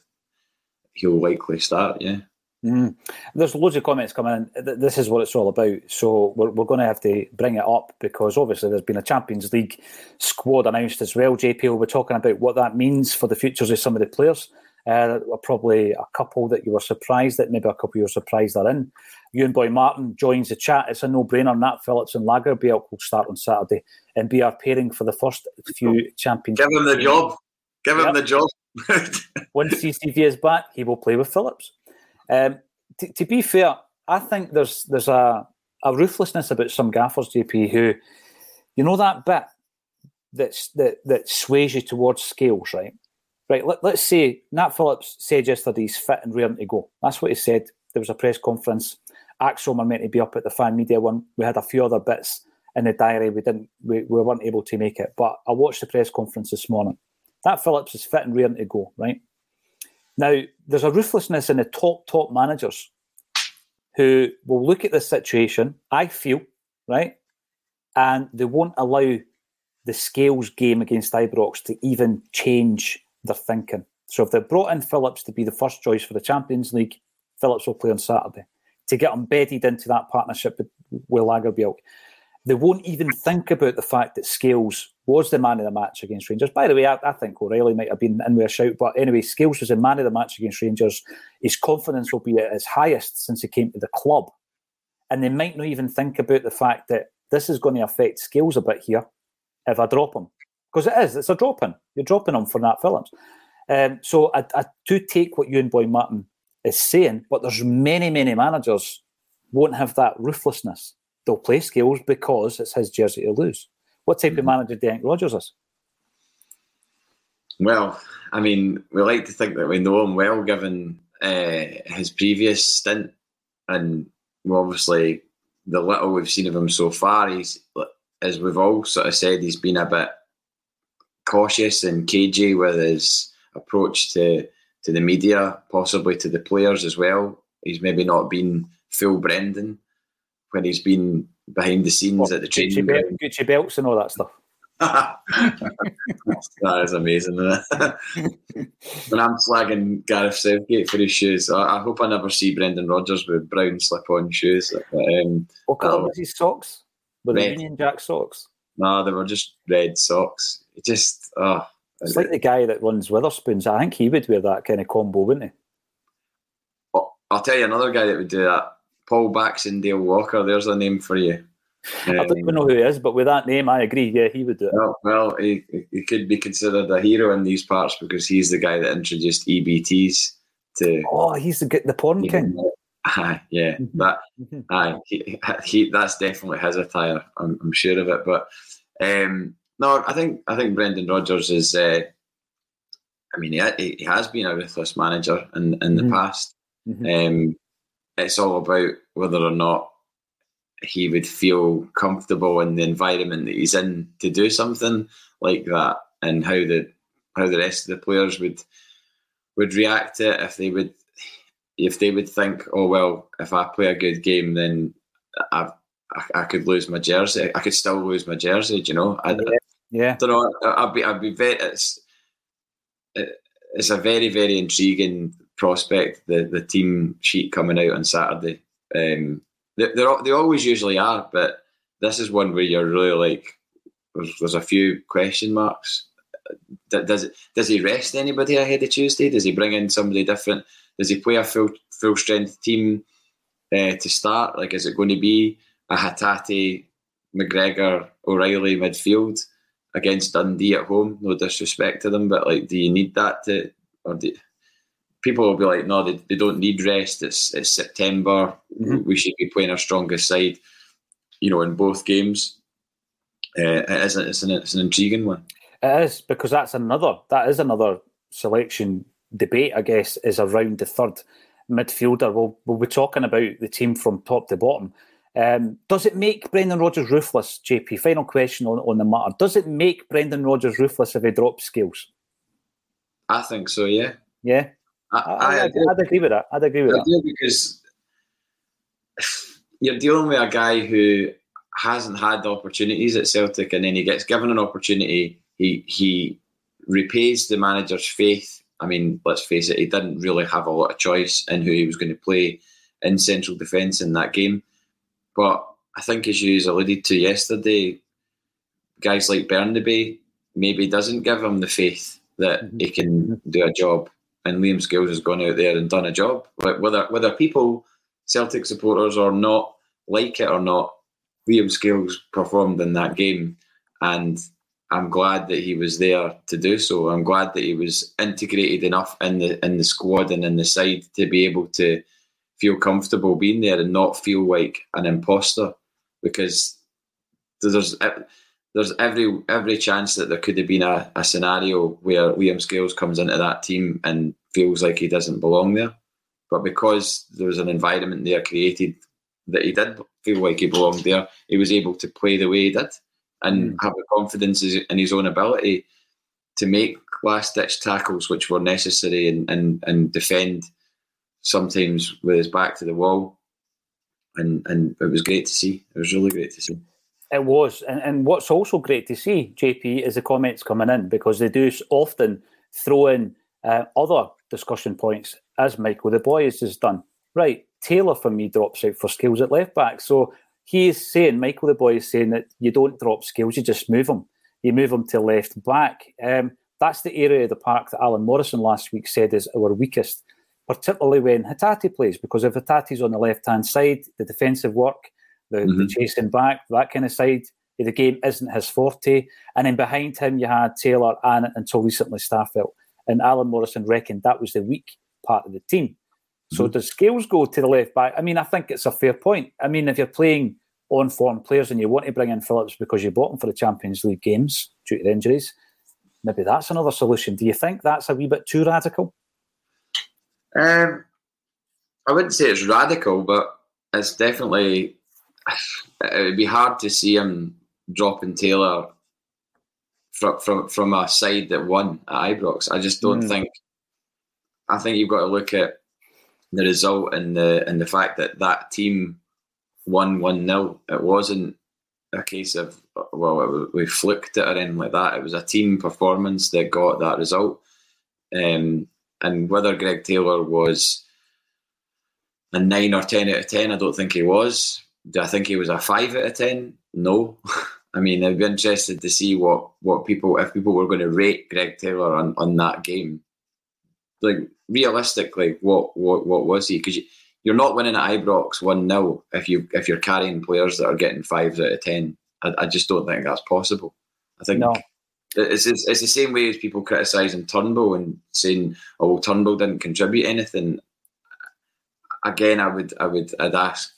[SPEAKER 2] he'll likely start. Yeah.
[SPEAKER 1] Mm. There's loads of comments coming in. This is what it's all about. So we're, we're going to have to bring it up because obviously there's been a Champions League squad announced as well. JP, we're talking about what that means for the futures of some of the players. Uh, probably a couple that you were surprised that maybe a couple you were surprised are in. Ewan Boy Martin joins the chat. It's a no-brainer. Nat Phillips and Lagerbielke will start on Saturday and be our pairing for the first few Champions.
[SPEAKER 2] Give him the job. Give him yep. the job.
[SPEAKER 1] Once CCV is back, he will play with Phillips. Um, t- to be fair, I think there's there's a, a ruthlessness about some gaffers, JP, who, you know, that bit that's, that that sways you towards scales, right? Right. Let, let's say Nat Phillips said yesterday he's fit and raring to go. That's what he said. There was a press conference. ACSOM were meant to be up at the fan media one. We had a few other bits in the diary. We didn't. We, we weren't able to make it. But I watched the press conference this morning. Nat Phillips is fit and raring to go. Right. Now, there's a ruthlessness in the top, top managers who will look at this situation, I feel, right, and they won't allow the scales game against Ibrox to even change their thinking. So if they brought in Phillips to be the first choice for the Champions League, Phillips will play on Saturday to get embedded into that partnership with, with Lagerbielke they won't even think about the fact that Scales was the man of the match against Rangers. By the way, I, I think O'Riley might have been in with a shout, but anyway, Scales was the man of the match against Rangers. His confidence will be at its highest since he came to the club. And they might not even think about the fact that this is going to affect Scales a bit here if I drop him. Because it is, it's a drop in. You're dropping him for Nat Phillips. Um, so I, I do take what you and Boy Martin is saying, but there's many, many managers won't have that ruthlessness they'll play Scales because it's his jersey to lose. What type mm-hmm. of manager do you think Rodgers is?
[SPEAKER 2] Well, I mean, we like to think that we know him well, given uh, his previous stint, and obviously the little we've seen of him so far. He's, as we've all sort of said, he's been a bit cautious and cagey with his approach to to the media, possibly to the players as well. He's maybe not been full Brendan when he's been behind the scenes what, at the training
[SPEAKER 1] Gucci, ground. Gucci belts and all that stuff.
[SPEAKER 2] that is amazing. and I'm slagging Gareth Southgate for his shoes, I, I, hope I never see Brendan Rodgers with brown slip-on shoes.
[SPEAKER 1] Um, what colour was his socks? Were they Union Jack socks?
[SPEAKER 2] No, they were just red socks. It just, oh.
[SPEAKER 1] It's like the guy that runs Wetherspoons. I think he would wear that kind of combo, wouldn't he?
[SPEAKER 2] I'll tell you another guy that would do that. Paul Baxendale Walker. There's a name for you.
[SPEAKER 1] Um, I don't even know who he is, but with that name, I agree. Yeah, he would do it.
[SPEAKER 2] Well, well he, he could be considered a hero in these parts because he's the guy that introduced EBTs to.
[SPEAKER 1] Oh, he's the the porn king.
[SPEAKER 2] Aye, yeah, mm-hmm. that. Mm-hmm. Aye, he, he, that's definitely his attire. I'm, I'm sure of it. But um, no, I think I think Brendan Rodgers is. Uh, I mean, he, he has been a ruthless manager in in the mm-hmm. past. Mm-hmm. Um, it's all about whether or not he would feel comfortable in the environment that he's in to do something like that, and how the how the rest of the players would would react to it if they would if they would think, oh well, if I play a good game, then I I, I could lose my jersey. I could still lose my jersey. you know? I,
[SPEAKER 1] yeah. Yeah.
[SPEAKER 2] I don't know. I'd be I'd be very. It's it's a very very intriguing prospect, the the team sheet coming out on Saturday. Um, they they always usually are, but this is one where you're really like there's, there's a few question marks. Does does he rest anybody ahead of Tuesday? Does he bring in somebody different? Does he play a full full strength team uh, to start? Like, is it going to be a Hatate, McGregor, O'Riley midfield? Against Dundee at home. No disrespect to them, but like, do you need that to? Or do, people will be like, no, they, they don't need rest. It's it's September. Mm-hmm. We should be playing our strongest side. You know, in both games. Uh, it is, it's, an, it's an intriguing one.
[SPEAKER 1] It is because that's another that is another selection debate. I guess is around the third midfielder. We'll we'll be talking about the team from top to bottom. Um, does it make Brendan Rodgers ruthless, JP? Final question on, on the matter. Does it make Brendan Rodgers ruthless if he drops Scales?
[SPEAKER 2] I think so, yeah.
[SPEAKER 1] Yeah? I, I, I would agree with that. I'd agree with I that.
[SPEAKER 2] because you're dealing with a guy who hasn't had the opportunities at Celtic and then he gets given an opportunity. He, he repays the manager's faith. I mean, let's face it, he didn't really have a lot of choice in who he was going to play in central defence in that game but I think, as you alluded to yesterday, guys like Bernabei maybe doesn't give him the faith that mm-hmm. he can do a job. And Liam Scales has gone out there and done a job. Whether whether people, Celtic supporters, or not like it or not, Liam Scales performed in that game, and I'm glad that he was there to do so. I'm glad that he was integrated enough in the in the squad and in the side to be able to feel comfortable being there and not feel like an imposter because there's there's every every chance that there could have been a, a scenario where Liam Scales comes into that team and feels like he doesn't belong there. But because there was an environment there created that he did feel like he belonged there, he was able to play the way he did and mm. have the confidence in his own ability to make last ditch tackles which were necessary and, and, and defend sometimes with his back to the wall, and and it was great to see. It was really great to see.
[SPEAKER 1] It was, and, and what's also great to see, JP, is the comments coming in because they do often throw in uh, other discussion points, as Michael the Boys has done. Right, Taylor for me drops out for Scales at left back, so he is saying Michael the Boy is saying that you don't drop Scales, you just move them. You move them to left back. Um, that's the area of the park that Alan Morrison last week said is our weakest particularly when Hatate plays, because if Hatate's on the left hand side, the defensive work, the, mm-hmm. the, chasing back, that kind of side of the game isn't his forte. And then behind him, you had Taylor and until recently Starfelt. And Alan Morrison reckoned that was the weak part of the team. Mm-hmm. So does Scales go to the left back? I mean, I think it's a fair point. I mean, if you're playing on form players and you want to bring in Phillips because you bought him for the Champions League games due to injuries, maybe that's another solution. Do you think that's a wee bit too radical?
[SPEAKER 2] Um, I wouldn't say it's radical, but it's definitely it would be hard to see him dropping Taylor from from from a side that won at Ibrox. I just don't mm. think. I think you've got to look at the result and the and the fact that that team won one 0 It wasn't a case of well we flicked it or anything like that. It was a team performance that got that result. Um, and whether Greg Taylor was a nine or ten out of ten, I don't think he was. Do I think he was a five out of ten? No. I mean, I'd be interested to see what, what people if people were going to rate Greg Taylor on, on that game. Like realistically, what what what was he? Because you, you're not winning at Ibrox one 0 if you if you're carrying players that are getting fives out of ten. I, I just don't think that's possible. I think no. It's, it's, it's the same way as people criticising Turnbull and saying, "Oh, well, Turnbull didn't contribute anything." Again, I would I would I'd ask,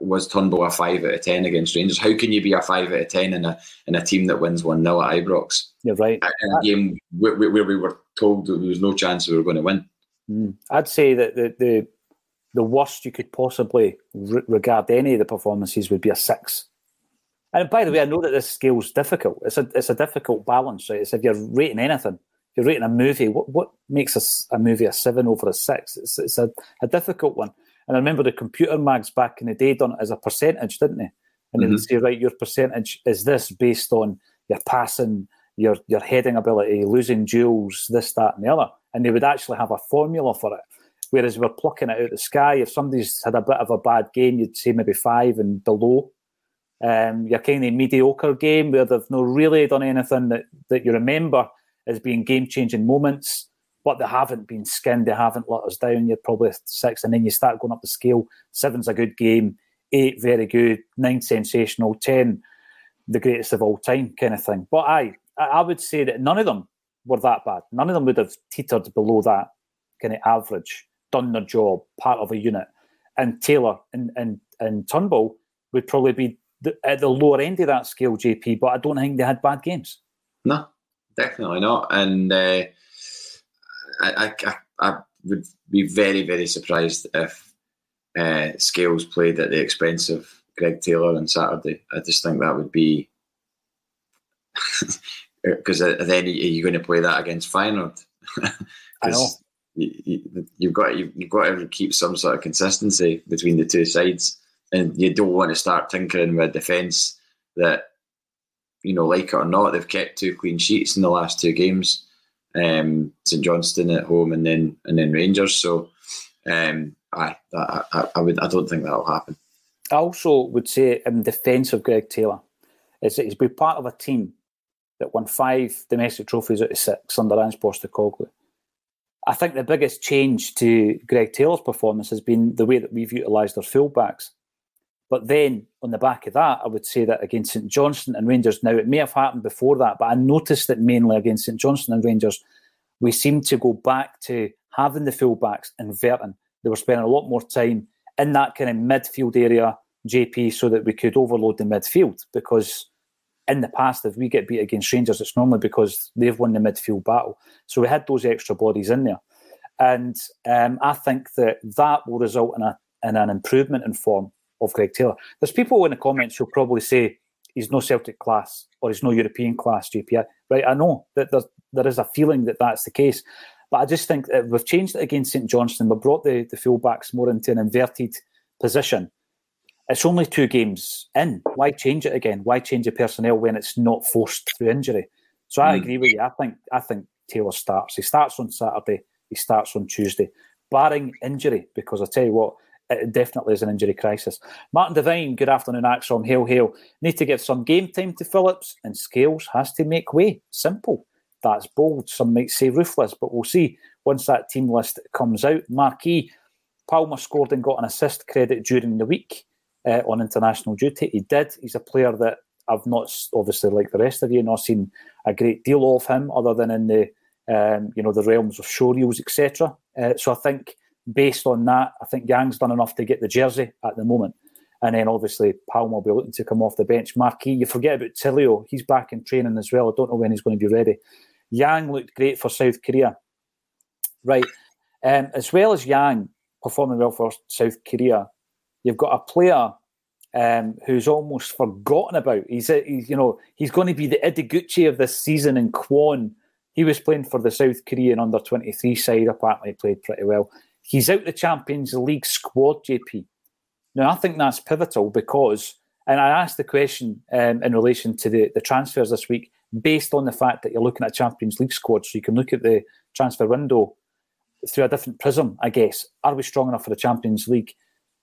[SPEAKER 2] was Turnbull a five out of ten against Rangers? How can you be a five out of ten in a in a team that wins one 0 at Ibrox?
[SPEAKER 1] You're right.
[SPEAKER 2] In a game where, where, we were told there was no chance we were going to win.
[SPEAKER 1] Mm. I'd say that the, the the worst you could possibly re- regard any of the performances would be a six. And by the way, I know that this scale's difficult. It's a it's a difficult balance, right? It's if you're rating anything, if you're rating a movie, what what makes a, a movie a seven over a six? It's it's a, a difficult one. And I remember the computer mags back in the day done it as a percentage, didn't they? And mm-hmm. they would say, right, your percentage is this based on your passing, your your heading ability, losing duels, this, that, and the other. And they would actually have a formula for it. Whereas we're plucking it out of the sky. If somebody's had a bit of a bad game, you'd say maybe five and below um, your kind of mediocre game where they've not really done anything that, that you remember as being game changing moments, but they haven't been skinned, they haven't let us down. You're probably six, and then you start going up the scale. Seven's a good game, eight very good, nine sensational, ten the greatest of all time kind of thing. But I, I would say that none of them were that bad. None of them would have teetered below that kind of average, done their job, part of a unit. And Taylor and and and Turnbull would probably be the, at the lower end of that scale, JP. But I don't think they had bad games.
[SPEAKER 2] No, definitely not. And uh, I, I, I would be very very surprised if uh, Scales played at the expense of Greg Taylor on Saturday. I just think that would be because then are you going to play that against Feyenoord?
[SPEAKER 1] I know.
[SPEAKER 2] You, have got you, you've got to keep some sort of consistency between the two sides, and you don't want to start tinkering with defence that you know, like it or not, they've kept two clean sheets in the last two games. Um, St Johnstone at home and then and then Rangers. So, um, I, I, I would I don't think that'll happen.
[SPEAKER 1] I also would say in defence of Greg Taylor, is that he's been part of a team that won five domestic trophies out of six under Ange Postecoglou. I think the biggest change to Greg Taylor's performance has been the way that we've utilised our fullbacks. But then on the back of that, I would say that against St Johnstone and Rangers, now it may have happened before that, but I noticed that mainly against St Johnstone and Rangers, we seemed to go back to having the fullbacks inverting. They were spending a lot more time in that kind of midfield area, JP, so that we could overload the midfield. Because in the past, if we get beat against Rangers, it's normally because they've won the midfield battle. So we had those extra bodies in there. And um, I think that that will result in, a, in an improvement in form of Greg Taylor. There's people in the comments who'll probably say he's no Celtic class or he's no European class GPI. Right, I know that there, there is a feeling that that's the case. But I just think that we've changed it against St Johnstone. We've brought the, the fullbacks more into an inverted position. It's only two games in. Why change it again? Why change the personnel when it's not forced through injury? So I mm. agree with you. I think I think Taylor starts. He starts on Saturday. He starts on Tuesday, barring injury. Because I tell you what, it definitely is an injury crisis. Martin Devine, good afternoon, ACSOM. Hail, hail. Need to give some game time to Phillips, and Scales has to make way. Simple. That's bold. Some might say ruthless, but we'll see once that team list comes out. Marquis, Palma scored and got an assist credit during the week uh, on international duty. He did. He's a player that I've not, obviously, like the rest of you, not seen a great deal of him, other than in the um, you know the realms of showreels, etc. Uh, so I think based on that, I think Yang's done enough to get the jersey at the moment. And then obviously Palma will be looking to come off the bench. Marquis, you forget about Tilio. He's back in training as well. I don't know when he's going to be ready. Yang looked great for South Korea. Right. Um, as well as Yang performing well for South Korea, you've got a player um, who's almost forgotten about. He's, a, he's, you know, he's going to be the Ideguchi of this season in Kwon. He was playing for the South Korean under 23 side, apparently played pretty well. He's out the Champions League squad, JP. Now, I think that's pivotal because, and I asked the question um, in relation to the, the transfers this week, based on the fact that you're looking at Champions League squad, so you can look at the transfer window through a different prism, I guess. Are we strong enough for the Champions League?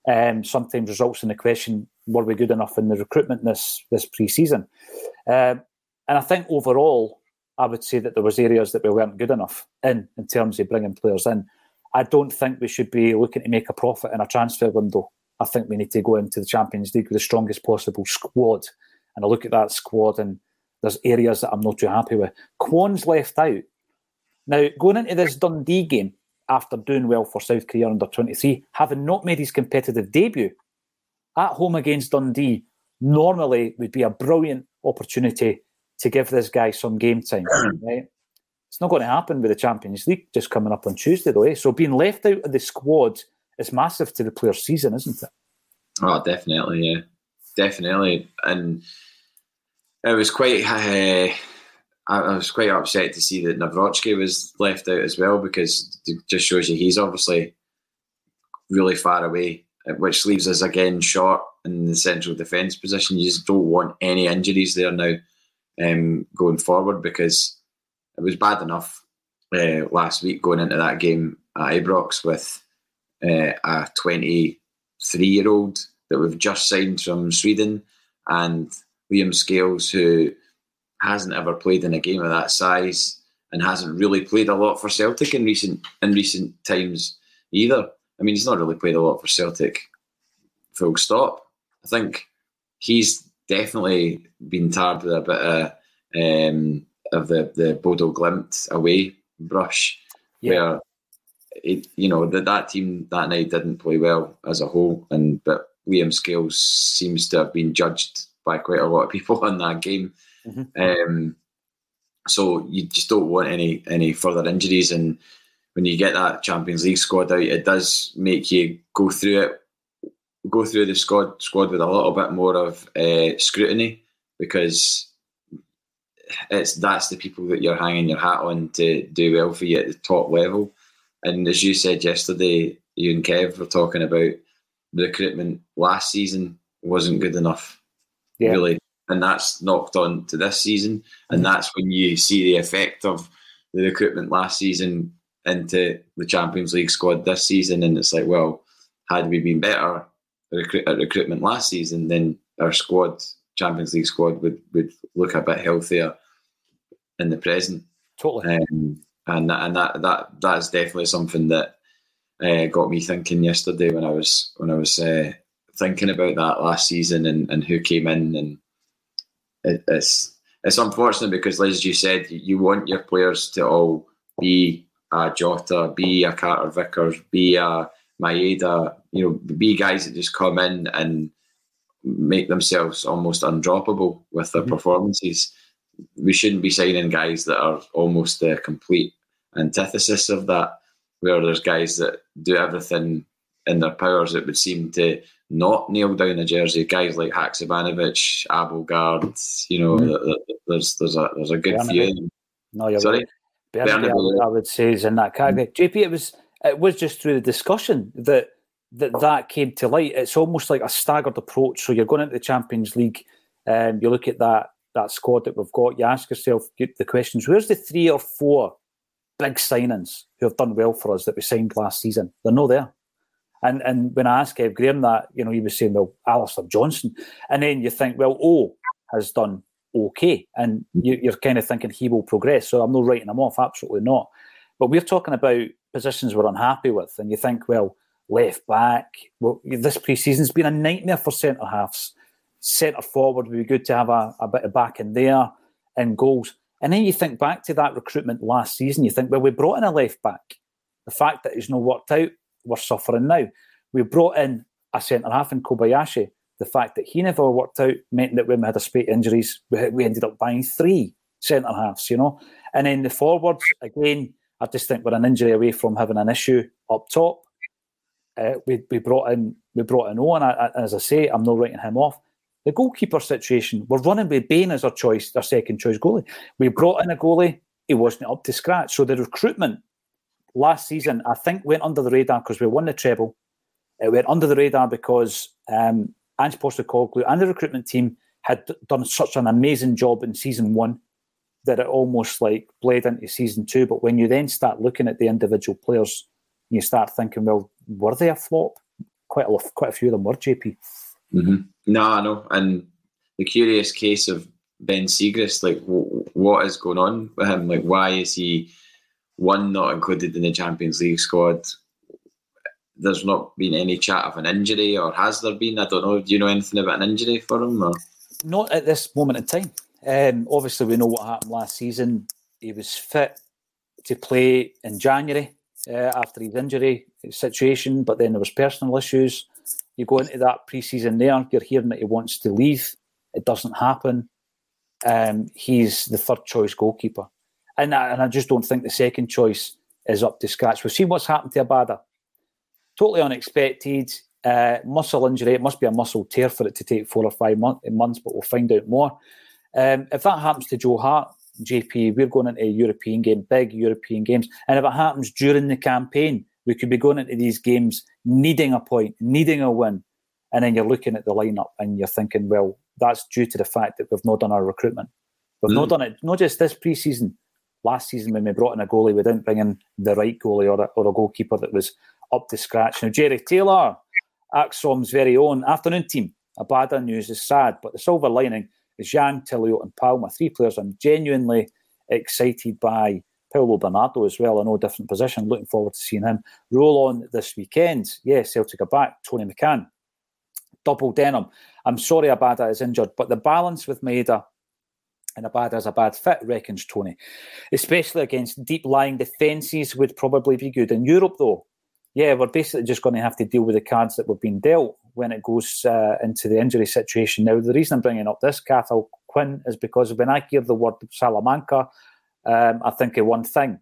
[SPEAKER 1] Um, sometimes results in the question: Were we good enough in the recruitment this this pre-season? Um, and I think overall, I would say that there was areas that we weren't good enough in in terms of bringing players in. I don't think we should be looking to make a profit in a transfer window. I think we need to go into the Champions League with the strongest possible squad. And I look at that squad, and there's areas that I'm not too happy with. Kwon's left out. Now, going into this Dundee game after doing well for South Korea under 23, having not made his competitive debut at home against Dundee, normally would be a brilliant opportunity to give this guy some game time. Right? It's not going to happen with the Champions League just coming up on Tuesday, though. Eh? So being left out of the squad is massive to the player's season, isn't it?
[SPEAKER 2] Oh, definitely, yeah, definitely. And it was quite. Uh, I was quite upset to see that Nawrocki was left out as well because it just shows you he's obviously really far away, which leaves us again short in the central defence position. You just don't want any injuries there now um, going forward because it was bad enough uh, last week going into that game at Ibrox with uh, a 23 year old that we've just signed from Sweden and Liam Scales, who hasn't ever played in a game of that size and hasn't really played a lot for Celtic in recent in recent times either. I mean, he's not really played a lot for Celtic. Full stop. I think he's definitely been tarred with a bit of, um, of the, the Bodo Glimt away brush, yeah. where it, you know that that team that night didn't play well as a whole, and but Liam Scales seems to have been judged by quite a lot of people in that game. Mm-hmm. Um, so you just don't want any any further injuries, and when you get that Champions League squad out, it does make you go through it, go through the squad squad with a little bit more of uh, scrutiny because it's that's the people that you're hanging your hat on to do well for you at the top level. And as you said yesterday, you and Kev were talking about the recruitment last season wasn't good enough, yeah. really, and that's knocked on to this season, and mm-hmm. that's when you see the effect of the recruitment last season into the Champions League squad this season, and it's like, well, had we been better at recruitment last season, then our squad, Champions League squad, would would look a bit healthier in the present.
[SPEAKER 1] Totally.
[SPEAKER 2] Um, and that, and that that that's definitely something that uh, got me thinking yesterday when I was when I was uh, thinking about that last season and, and who came in and it, it's it's unfortunate because as you said you want your players to all be a Jota, be a Carter Vickers, be a Maeda, you know, be guys that just come in and make themselves almost undroppable with their mm-hmm. performances. We shouldn't be signing guys that are almost the complete antithesis of that, where there's guys that do everything in their powers that would seem to not nail down a jersey. Guys like Haksabanovic, Abildgaard, you know, mm-hmm. there's there's a there's a good few.
[SPEAKER 1] No, you're Sorry? right. Bernabei, I would say, is in that category. Mm-hmm. JP, it was it was just through the discussion that that that came to light. It's almost like a staggered approach. So you're going into the Champions League, um, you look at that that squad that we've got. You ask yourself the questions: Where's the three or four big signings who have done well for us that we signed last season? They're not there. And and when I asked Ev Graham that, you know, he was saying, well, Alistair Johnston," And then you think, well, O has done okay. And you, are kind of thinking he will progress. So I'm not writing him off, absolutely not. But we're talking about positions we're unhappy with. And you think, well, left back, well, this pre season's been a nightmare for centre halves. Centre forward would be good to have a, a bit of back in there and goals. And then you think back to that recruitment last season, you think, well, we brought in a left back. The fact that he's not worked out, we're suffering now. We brought in a centre half in Kobayashi. The fact that he never worked out meant that when we had a spate injuries, we, we ended up buying three centre halves, you know. And then the forwards, again, I just think we're an injury away from having an issue up top. Uh, we, we brought in we brought in Owen, as I say, I'm not writing him off. The goalkeeper situation, we're running with Bain as our choice, our second choice goalie. We brought in a goalie, he wasn't up to scratch. So the recruitment last season, I think, went under the radar because we won the treble. It went under the radar because um, Ange Postecoglou and the recruitment team had done such an amazing job in season one that it almost like bled into season two. But when you then start looking at the individual players, you start thinking, well, were they a flop? Quite a quite a few of them were. JP.
[SPEAKER 2] Mm-hmm. No, I know. And the curious case of Ben Siegrist, like, w- what is going on with him? Like, why is he? one not included in the Champions League squad. There's not been any chat of an injury, or has there been? I don't know. Do you know anything about an injury for him? Or?
[SPEAKER 1] Not at this moment in time. Um, obviously, we know what happened last season. He was fit to play in January uh, after his injury situation, but then there was personal issues. You go into that pre-season there, you're hearing that he wants to leave. It doesn't happen. Um, he's the third choice goalkeeper and I, and I just don't think the second choice is up to scratch. We've seen what's happened to Abada. Totally unexpected. Uh, muscle injury. It must be a muscle tear for it to take four or five month, months, but we'll find out more. Um, if that happens to Joe Hart, JP, we're going into a European game, big European games. And if it happens during the campaign, we could be going into these games needing a point, needing a win. And then you're looking at the lineup and you're thinking, well, that's due to the fact that we've not done our recruitment. We've mm. not done it, not just this preseason, last season when we brought in a goalie, we didn't bring in the right goalie or a, or a goalkeeper that was up to scratch. Now, Jerry Taylor, ACSOM's very own afternoon team. a bad news is sad, but the silver lining Yang, Tilio, and Palma, three players I'm genuinely excited by. Paulo Bernardo as well, in no different position. Looking forward to seeing him roll on this weekend. Yes, Celtic are back. Tony McCann double denim. I'm sorry Abada is injured, but the balance with Maeda and Abada is a bad fit, reckons Tony. Especially against deep lying defences would probably be good. In Europe, though, yeah, we're basically just going to have to deal with the cards that we've been dealt when it goes uh, into the injury situation. Now, the reason I'm bringing up this, Cathal Quinn, is because when I hear the word Salamanca, um, I think of one thing,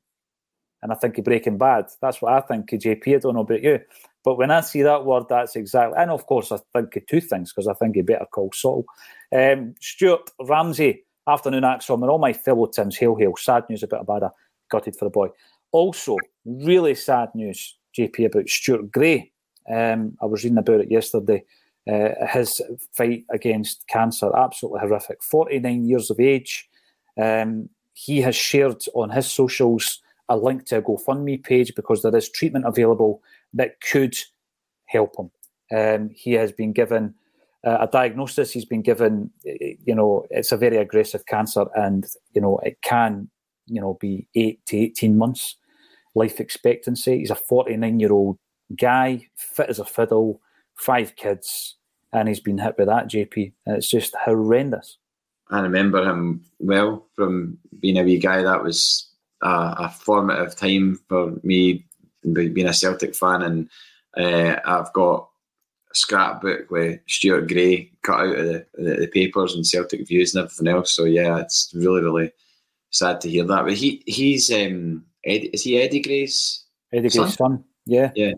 [SPEAKER 1] and I think of Breaking Bad. That's what I think of JP. I don't know about you. But when I see that word, that's exactly, and of course, I think of two things because I think of Better Call Saul. Um, Stuart Ramsey, afternoon ACSOM, and all my fellow Tims, hail, hail. Sad news about Abada, gutted for the boy. Also, really sad news, JP, about Stuart Gray. Um, I was reading about it yesterday. Uh, his fight against cancer, absolutely horrific. 49 years of age. Um, he has shared on his socials a link to a GoFundMe page because there is treatment available that could help him. Um, he has been given uh, a diagnosis. He's been given, you know, it's a very aggressive cancer, and you know it can, you know, be eight to eighteen months life expectancy. He's a forty-nine-year-old guy, fit as a fiddle, five kids, and he's been hit with that. JP, it's just horrendous.
[SPEAKER 2] I remember him well from being a wee guy. That was a, a formative time for me being a Celtic fan, and uh, I've got a scrapbook with Stuart Gray cut out of the, the, the, papers and Celtic views and everything else. So yeah, it's really really sad to hear that. But he he's um, Eddie, is he Eddie Gray's
[SPEAKER 1] Eddie Gray's son? Yeah,
[SPEAKER 2] yeah,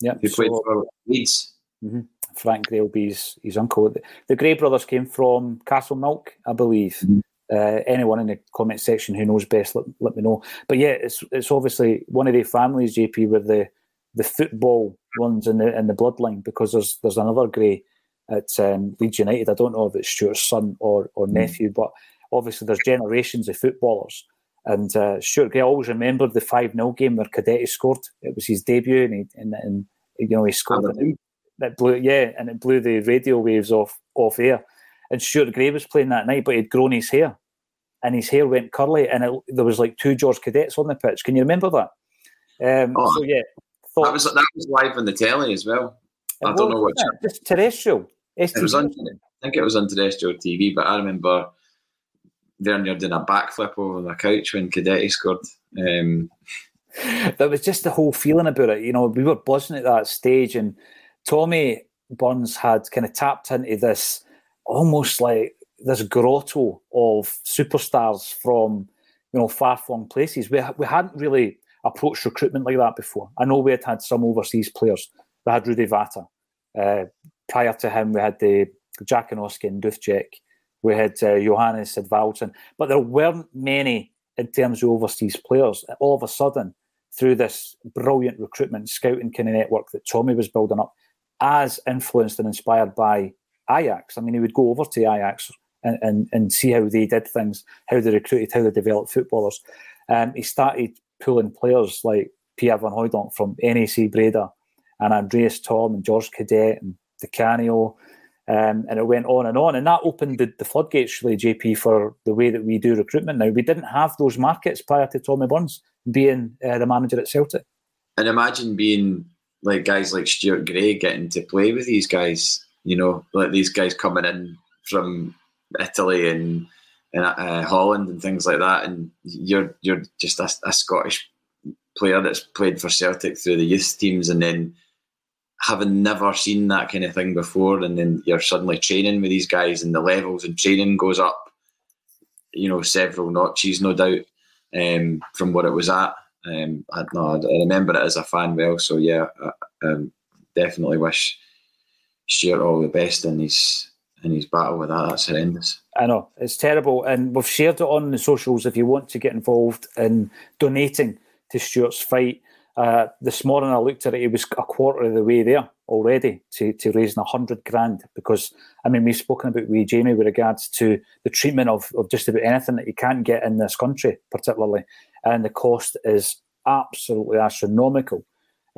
[SPEAKER 1] yeah.
[SPEAKER 2] Who played for Leeds.
[SPEAKER 1] Mm-hmm. Frank Gray will be his, his uncle. The, the Gray brothers came from Castlemilk, I believe. Mm-hmm. Uh, anyone in the comment section who knows best, let, let me know. But yeah, it's it's obviously one of the families, JP, where the the football runs in the in the bloodline because there's there's another Gray at um, Leeds United. I don't know if it's Stuart's son or or mm. nephew, but obviously there's generations of footballers. And uh, Stuart Gray, I always remembered the five 0 game where Cadete scored. It was his debut, and, he, and, and you know he scored. It, that blew, yeah, and it blew the radio waves off off air. And Stuart Gray was playing that night, but he'd grown his hair, and his hair went curly, and it, there was like two George Cadets on the pitch. Can you remember that? Um, oh, so yeah,
[SPEAKER 2] thought, that was that was live on the telly as well. I don't know what
[SPEAKER 1] just terrestrial.
[SPEAKER 2] It was on, I think it was on terrestrial TV, but I remember Werner doing a backflip over the couch when Cadete scored. Um,
[SPEAKER 1] there was just the whole feeling about it. You know, we were buzzing at that stage, and Tommy Burns had kind of tapped into this almost like this grotto of superstars from you know far flung places. We we hadn't really approached recruitment like that before. I know we had had some overseas players. We had Rudi Vata. Uh, prior to him, we had the Jack and Duvcek. We had uh, Johannes Edvaldsson. But there weren't many in terms of overseas players. All of a sudden, through this brilliant recruitment scouting kind of network that Tommy was building up, as influenced and inspired by Ajax. I mean, he would go over to Ajax and, and, and see how they did things, how they recruited, how they developed footballers. Um, he started pulling players like Pierre Van Hooijdonk from NAC Breda and Andreas Thom and George Cadete and Di Canio. Um, and it went on and on. And that opened the, the, floodgates, really, JP, for the way that we do recruitment now. We didn't have those markets prior to Tommy Burns being uh, the manager at Celtic.
[SPEAKER 2] And imagine being like guys like Stuart Gray getting to play with these guys. You know, like these guys coming in from Italy and and uh, Holland and things like that, and you're you're just a, a, Scottish player that's played for Celtic through the youth teams, and then having never seen that kind of thing before, and then you're suddenly training with these guys, and the levels and training goes up, you know, several notches, no doubt, um, from what it was at. Um, I, no, I remember it as a fan well. So yeah, I, um, definitely wish Stuart all the best in his in his battle with that. That's horrendous.
[SPEAKER 1] I know it's terrible, and we've shared it on the socials. If you want to get involved in donating to Stuart's fight, uh, this morning I looked at it; it was a quarter of the way there already to, to raising a hundred grand. Because I mean, we've spoken about with Jamie with regards to the treatment of, of just about anything that you can't get in this country, particularly and the cost is absolutely astronomical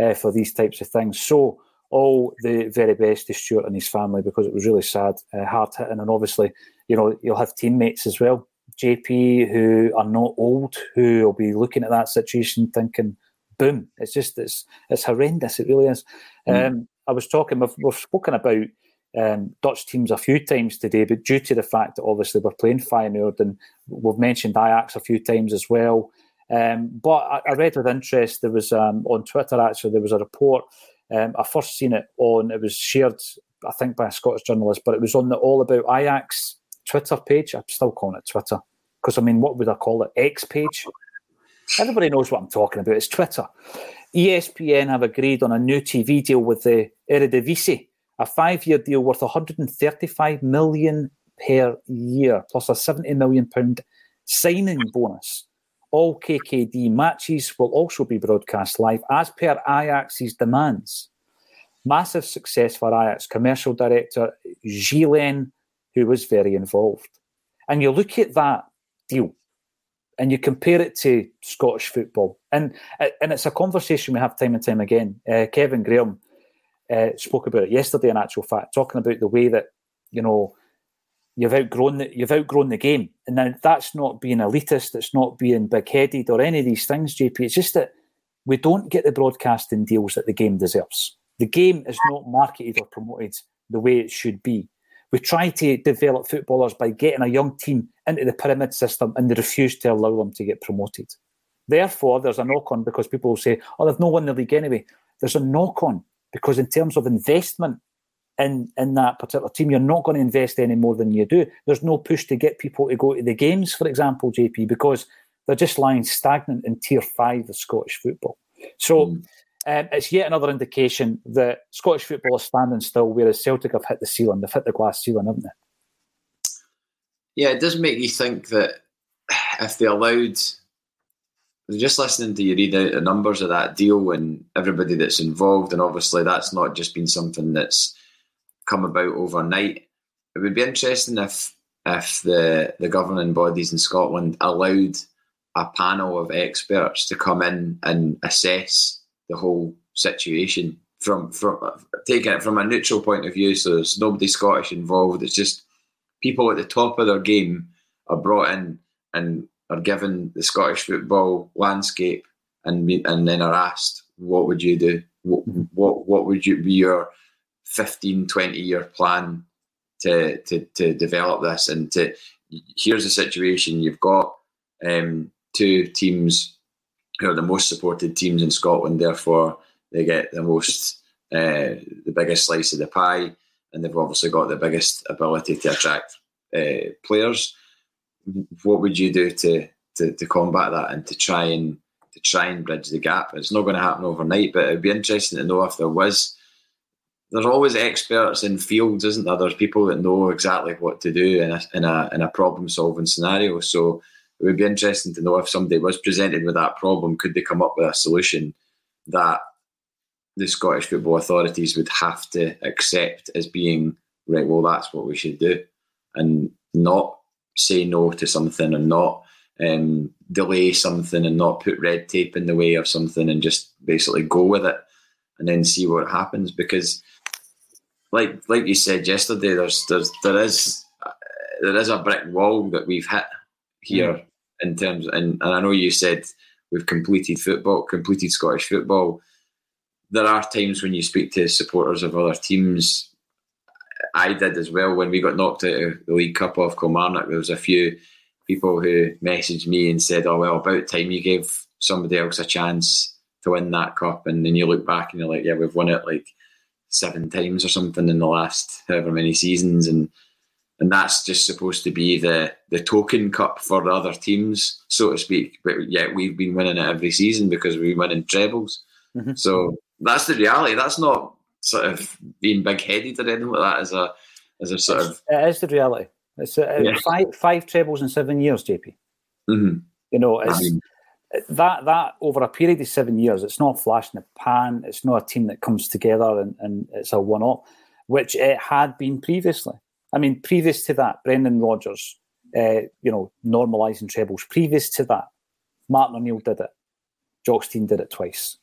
[SPEAKER 1] uh, for these types of things. So, all the very best to Stuart and his family because it was really sad, uh, hard hitting, and obviously, you know, you'll have teammates as well, JP, who are not old, who will be looking at that situation thinking, "Boom!" It's just it's it's horrendous. It really is. Mm. Um, I was talking. We've, we've spoken about um, Dutch teams a few times today, but due to the fact that obviously we're playing Feyenoord and we've mentioned Ajax a few times as well. Um, but I, I, read with interest there was um, on Twitter actually there was a report. Um, I first seen it on it was shared I think by a Scottish journalist, but it was on the All About Ajax Twitter page. I'm still calling it Twitter because I mean what would I call it X page? Everybody knows what I'm talking about. It's Twitter. ESPN have agreed on a new TV deal with the Eredivisie a five year deal worth 135 million per year, plus a 70 million pound signing bonus. All KKD matches will also be broadcast live as per Ajax's demands. Massive success for Ajax commercial director Ghislain, who was very involved. And you look at that deal and you compare it to Scottish football, and and it's a conversation we have time and time again. Uh, Kevin Graham uh, spoke about it yesterday. In actual fact, talking about the way that you know you've outgrown the, you've outgrown the game, and now that's not being elitist. It's not being big headed or any of these things. JP, it's just that we don't get the broadcasting deals that the game deserves. The game is not marketed or promoted the way it should be. We try to develop footballers by getting a young team into the pyramid system, and they refuse to allow them to get promoted. Therefore, there's a knock on because people will say, "Oh, they've no won the league anyway." There's a knock on because in terms of investment in in that particular team, you're not going to invest any more than you do. There's no push to get people to go to the games, for example, JP, because they're just lying stagnant in tier five of Scottish football. So mm. um, it's yet another indication that Scottish football is standing still, whereas Celtic have hit the ceiling. They've hit the glass ceiling, haven't they?
[SPEAKER 2] Yeah, it does make you think that if they allowed just listening to you read out the numbers of that deal and everybody that's involved, and obviously that's not just been something that's come about overnight. It would be interesting if if the the governing bodies in Scotland allowed a panel of experts to come in and assess the whole situation from from taking it from a neutral point of view. So there's nobody Scottish involved. It's just people at the top of their game are brought in and are given the Scottish football landscape and and then are asked, what would you do? What what, what would you be your 15, 20 year plan to, to, to develop this? And to here's the situation you've got um, two teams who are the most supported teams in Scotland, therefore they get the most uh, the biggest slice of the pie, and they've obviously got the biggest ability to attract uh, players what would you do to, to, to combat that and to try and to try and bridge the gap? It's not going to happen overnight, but it'd be interesting to know if there was. There's always experts in fields, isn't there? There's people that know exactly what to do in a in a in a problem solving scenario. So it would be interesting to know if somebody was presented with that problem, could they come up with a solution that the Scottish football authorities would have to accept as being right? Well, that's what we should do, and not say no to something and not um, delay something and not put red tape in the way of something and just basically go with it and then see what happens because like like you said yesterday there's there's there is there is a brick wall that we've hit here mm. in terms and, and I know you said we've completed football completed Scottish football there are times when you speak to supporters of other teams I did as well when we got knocked out of the League Cup off Kilmarnock. There was a few people who messaged me and said, "Oh well, about time you gave somebody else a chance to win that cup." And then you look back and you're like, "Yeah, we've won it like seven times or something in the last however many seasons." And and that's just supposed to be the the token cup for the other teams, so to speak. But yet we've been winning it every season because we've been winning trebles. Mm-hmm. So that's the reality. That's not sort of being big headed or anything like that as a as a sort
[SPEAKER 1] it's,
[SPEAKER 2] of
[SPEAKER 1] it is the reality. It's uh, yeah. five five trebles in seven years, JP.
[SPEAKER 2] Mm-hmm.
[SPEAKER 1] You know, it's I mean, that that over a period of seven years, it's not a flash in the pan. It's not a team that comes together and, and it's a one off, which it had been previously. I mean, previous to that, Brendan Rodgers, uh, you know, normalising trebles. Previous to that, Martin O'Neill did it. Jock Stein did it twice.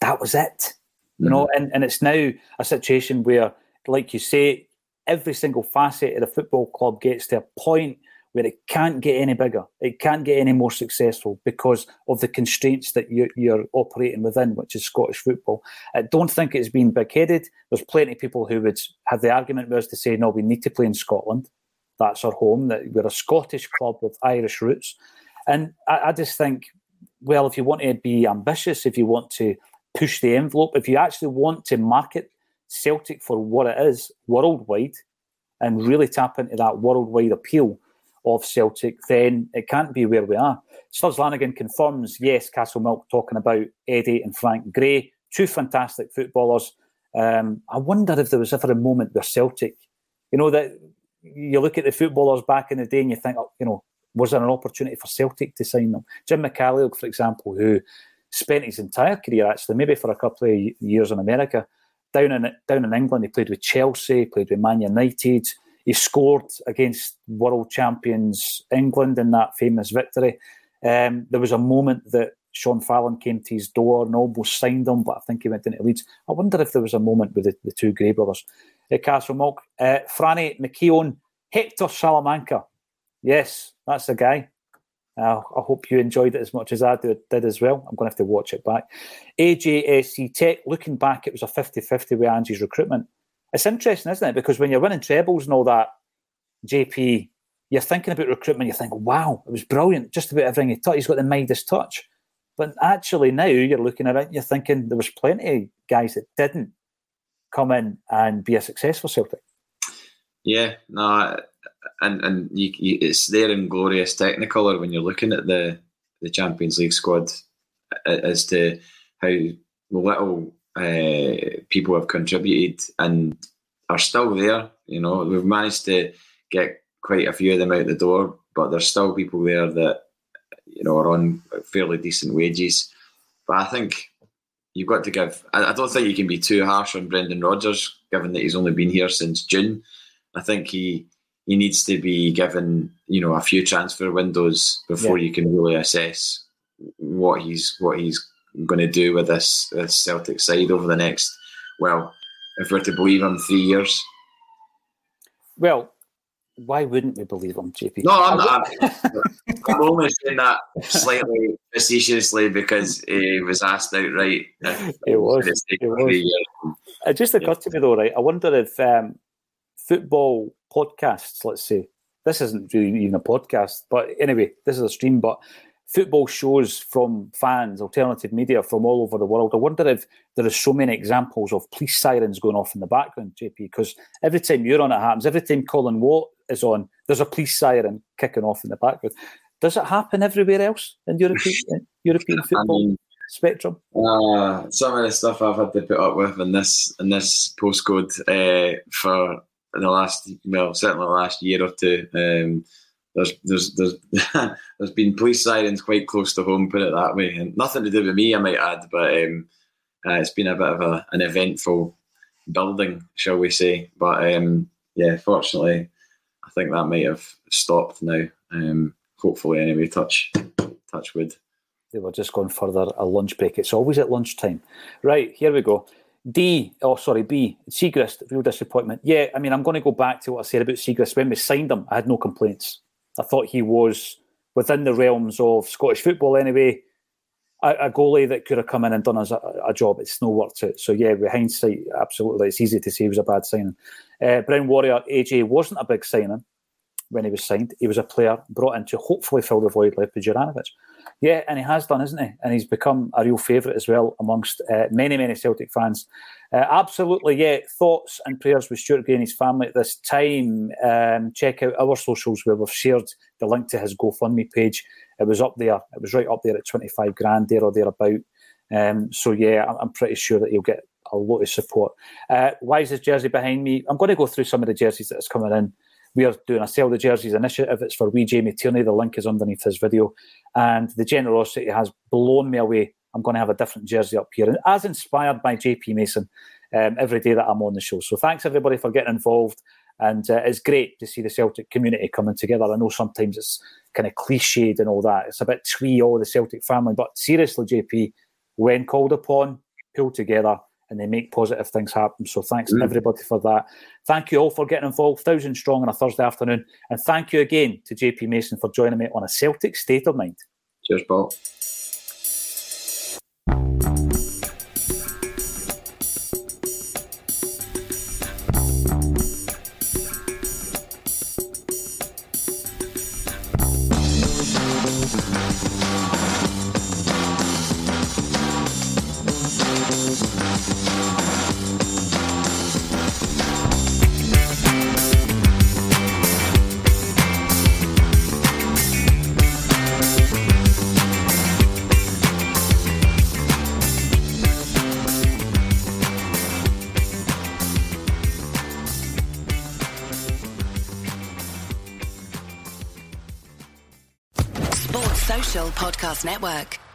[SPEAKER 1] That was it. You know, mm-hmm. and, and it's now a situation where, like you say, every single facet of the football club gets to a point where it can't get any bigger, it can't get any more successful because of the constraints that you're, you're operating within, which is Scottish football. I don't think it's been big headed. There's plenty of people who would have the argument was to say, no, we need to play in Scotland. That's our home, that we're a Scottish club with Irish roots. And I, I just think, well, if you want to be ambitious, if you want to push the envelope, if you actually want to market Celtic for what it is worldwide and really tap into that worldwide appeal of Celtic, then it can't be where we are. Studs Lanigan confirms, yes, Castlemilk talking about Eddie and Frank Gray, two fantastic footballers. Um, I wonder if there was ever a moment where Celtic, you know, that you look at the footballers back in the day and you think, oh, you know, was there an opportunity for Celtic to sign them? Jim McCalliog, for example, who spent his entire career actually, maybe for a couple of years in America, down in down in England. He played with Chelsea, played with Man United. He scored against world champions England in that famous victory. Um, there was a moment that Sean Fallon came to his door and almost signed him, but I think he went into Leeds. I wonder if there was a moment with the, the two Gray brothers at Castlemilk. Uh, Franny McKeown, Hector Salamanca. Yes, that's the guy. Uh, I hope you enjoyed it as much as I did, did as well. I'm going to have to watch it back. AJSC Tech, looking back, it was a 50 50 with Angie's recruitment. It's interesting, isn't it? Because when you're winning trebles and all that, JP, you're thinking about recruitment, you think, wow, it was brilliant. Just about everything he touched, he's got the Midas touch. But actually, now you're looking at it, you're thinking there was plenty of guys that didn't come in and be a successful Celtic.
[SPEAKER 2] Yeah, no, and and you, you, it's there in glorious technicolor when you're looking at the the Champions League squad as to how little uh, people have contributed and are still there. You know, we've managed to get quite a few of them out the door, but there's still people there that you know are on fairly decent wages. But I think you've got to give. I, I don't think you can be too harsh on Brendan Rodgers, given that he's only been here since June. I think he he needs to be given you know a few transfer windows before yeah. you can really assess what he's what he's going to do with this, this Celtic side over the next well, if we're to believe him, three years.
[SPEAKER 1] Well, why wouldn't we believe him, JP?
[SPEAKER 2] No, I'm not. I'm only saying that slightly facetiously because he was asked outright.
[SPEAKER 1] It was. It was. It just occurred yeah. to me though, right? I wonder if um, football podcasts, let's say. This isn't really even a podcast, but anyway, this is a stream. But football shows from fans, alternative media from all over the world. I wonder if there are so many examples of police sirens going off in the background, JP, because every time you're on, it happens. Every time Colin Watt is on, there's a police siren kicking off in the background. Does it happen everywhere else in European, European football? I mean, spectrum?
[SPEAKER 2] Uh, some of the stuff I've had to put up with in this in this postcode uh, for in the last well certainly the last year or two. Um, there's there's there's there's been police sirens quite close to home, put it that way, and nothing to do with me, I might add, but um, uh, it's been a bit of a, an eventful building, shall we say? But um, yeah, fortunately, I think that might have stopped now. Um, hopefully, anyway. Touch touch wood.
[SPEAKER 1] They were just going further a lunch break. It's always at lunchtime. Right, here we go. D, oh sorry, B, Siegrist, real disappointment. Yeah, I mean, I'm going to go back to what I said about Siegrist. When we signed him, I had no complaints. I thought he was within the realms of Scottish football anyway. A, a goalie that could have come in and done us a, a, job. It's no worked it. So yeah, with hindsight, absolutely, it's easy to say he was a bad signing. Uh, Brown Warrior AJ wasn't a big signing when he was signed. He was a player brought in to hopefully fill the void left by Juranovic. Yeah, and he has done, isn't he? And he's become a real favourite as well amongst uh, many, many Celtic fans. Uh, absolutely, yeah. Thoughts and prayers with Stuart Gray and his family at this time. Um, check out our socials where we've shared the link to his GoFundMe page. It was up there. It was right up there at 25 grand there or thereabout. Um, so, yeah, I'm pretty sure that he'll get a lot of support. Uh, why is this jersey behind me? I'm going to go through some of the jerseys that's coming in. We are doing a Sell the Jerseys initiative. It's for wee Jamie Tierney. The link is underneath his video and the generosity has blown me away. I'm going to have a different jersey up here, and as inspired by JP Mason um, every day that I'm on the show. So thanks everybody for getting involved, and uh, it's great to see the Celtic community coming together. I know sometimes it's kind of cliched and all that. It's a bit twee, all the Celtic family, but seriously, JP, when called upon, pull together and they make positive things happen. So thanks mm. everybody for that. Thank you all for getting involved, thousand strong on a Thursday afternoon, and thank you again to JP Mason for joining me on a Celtic State of Mind.
[SPEAKER 2] Cheers, Paul.
[SPEAKER 3] Podcast Network.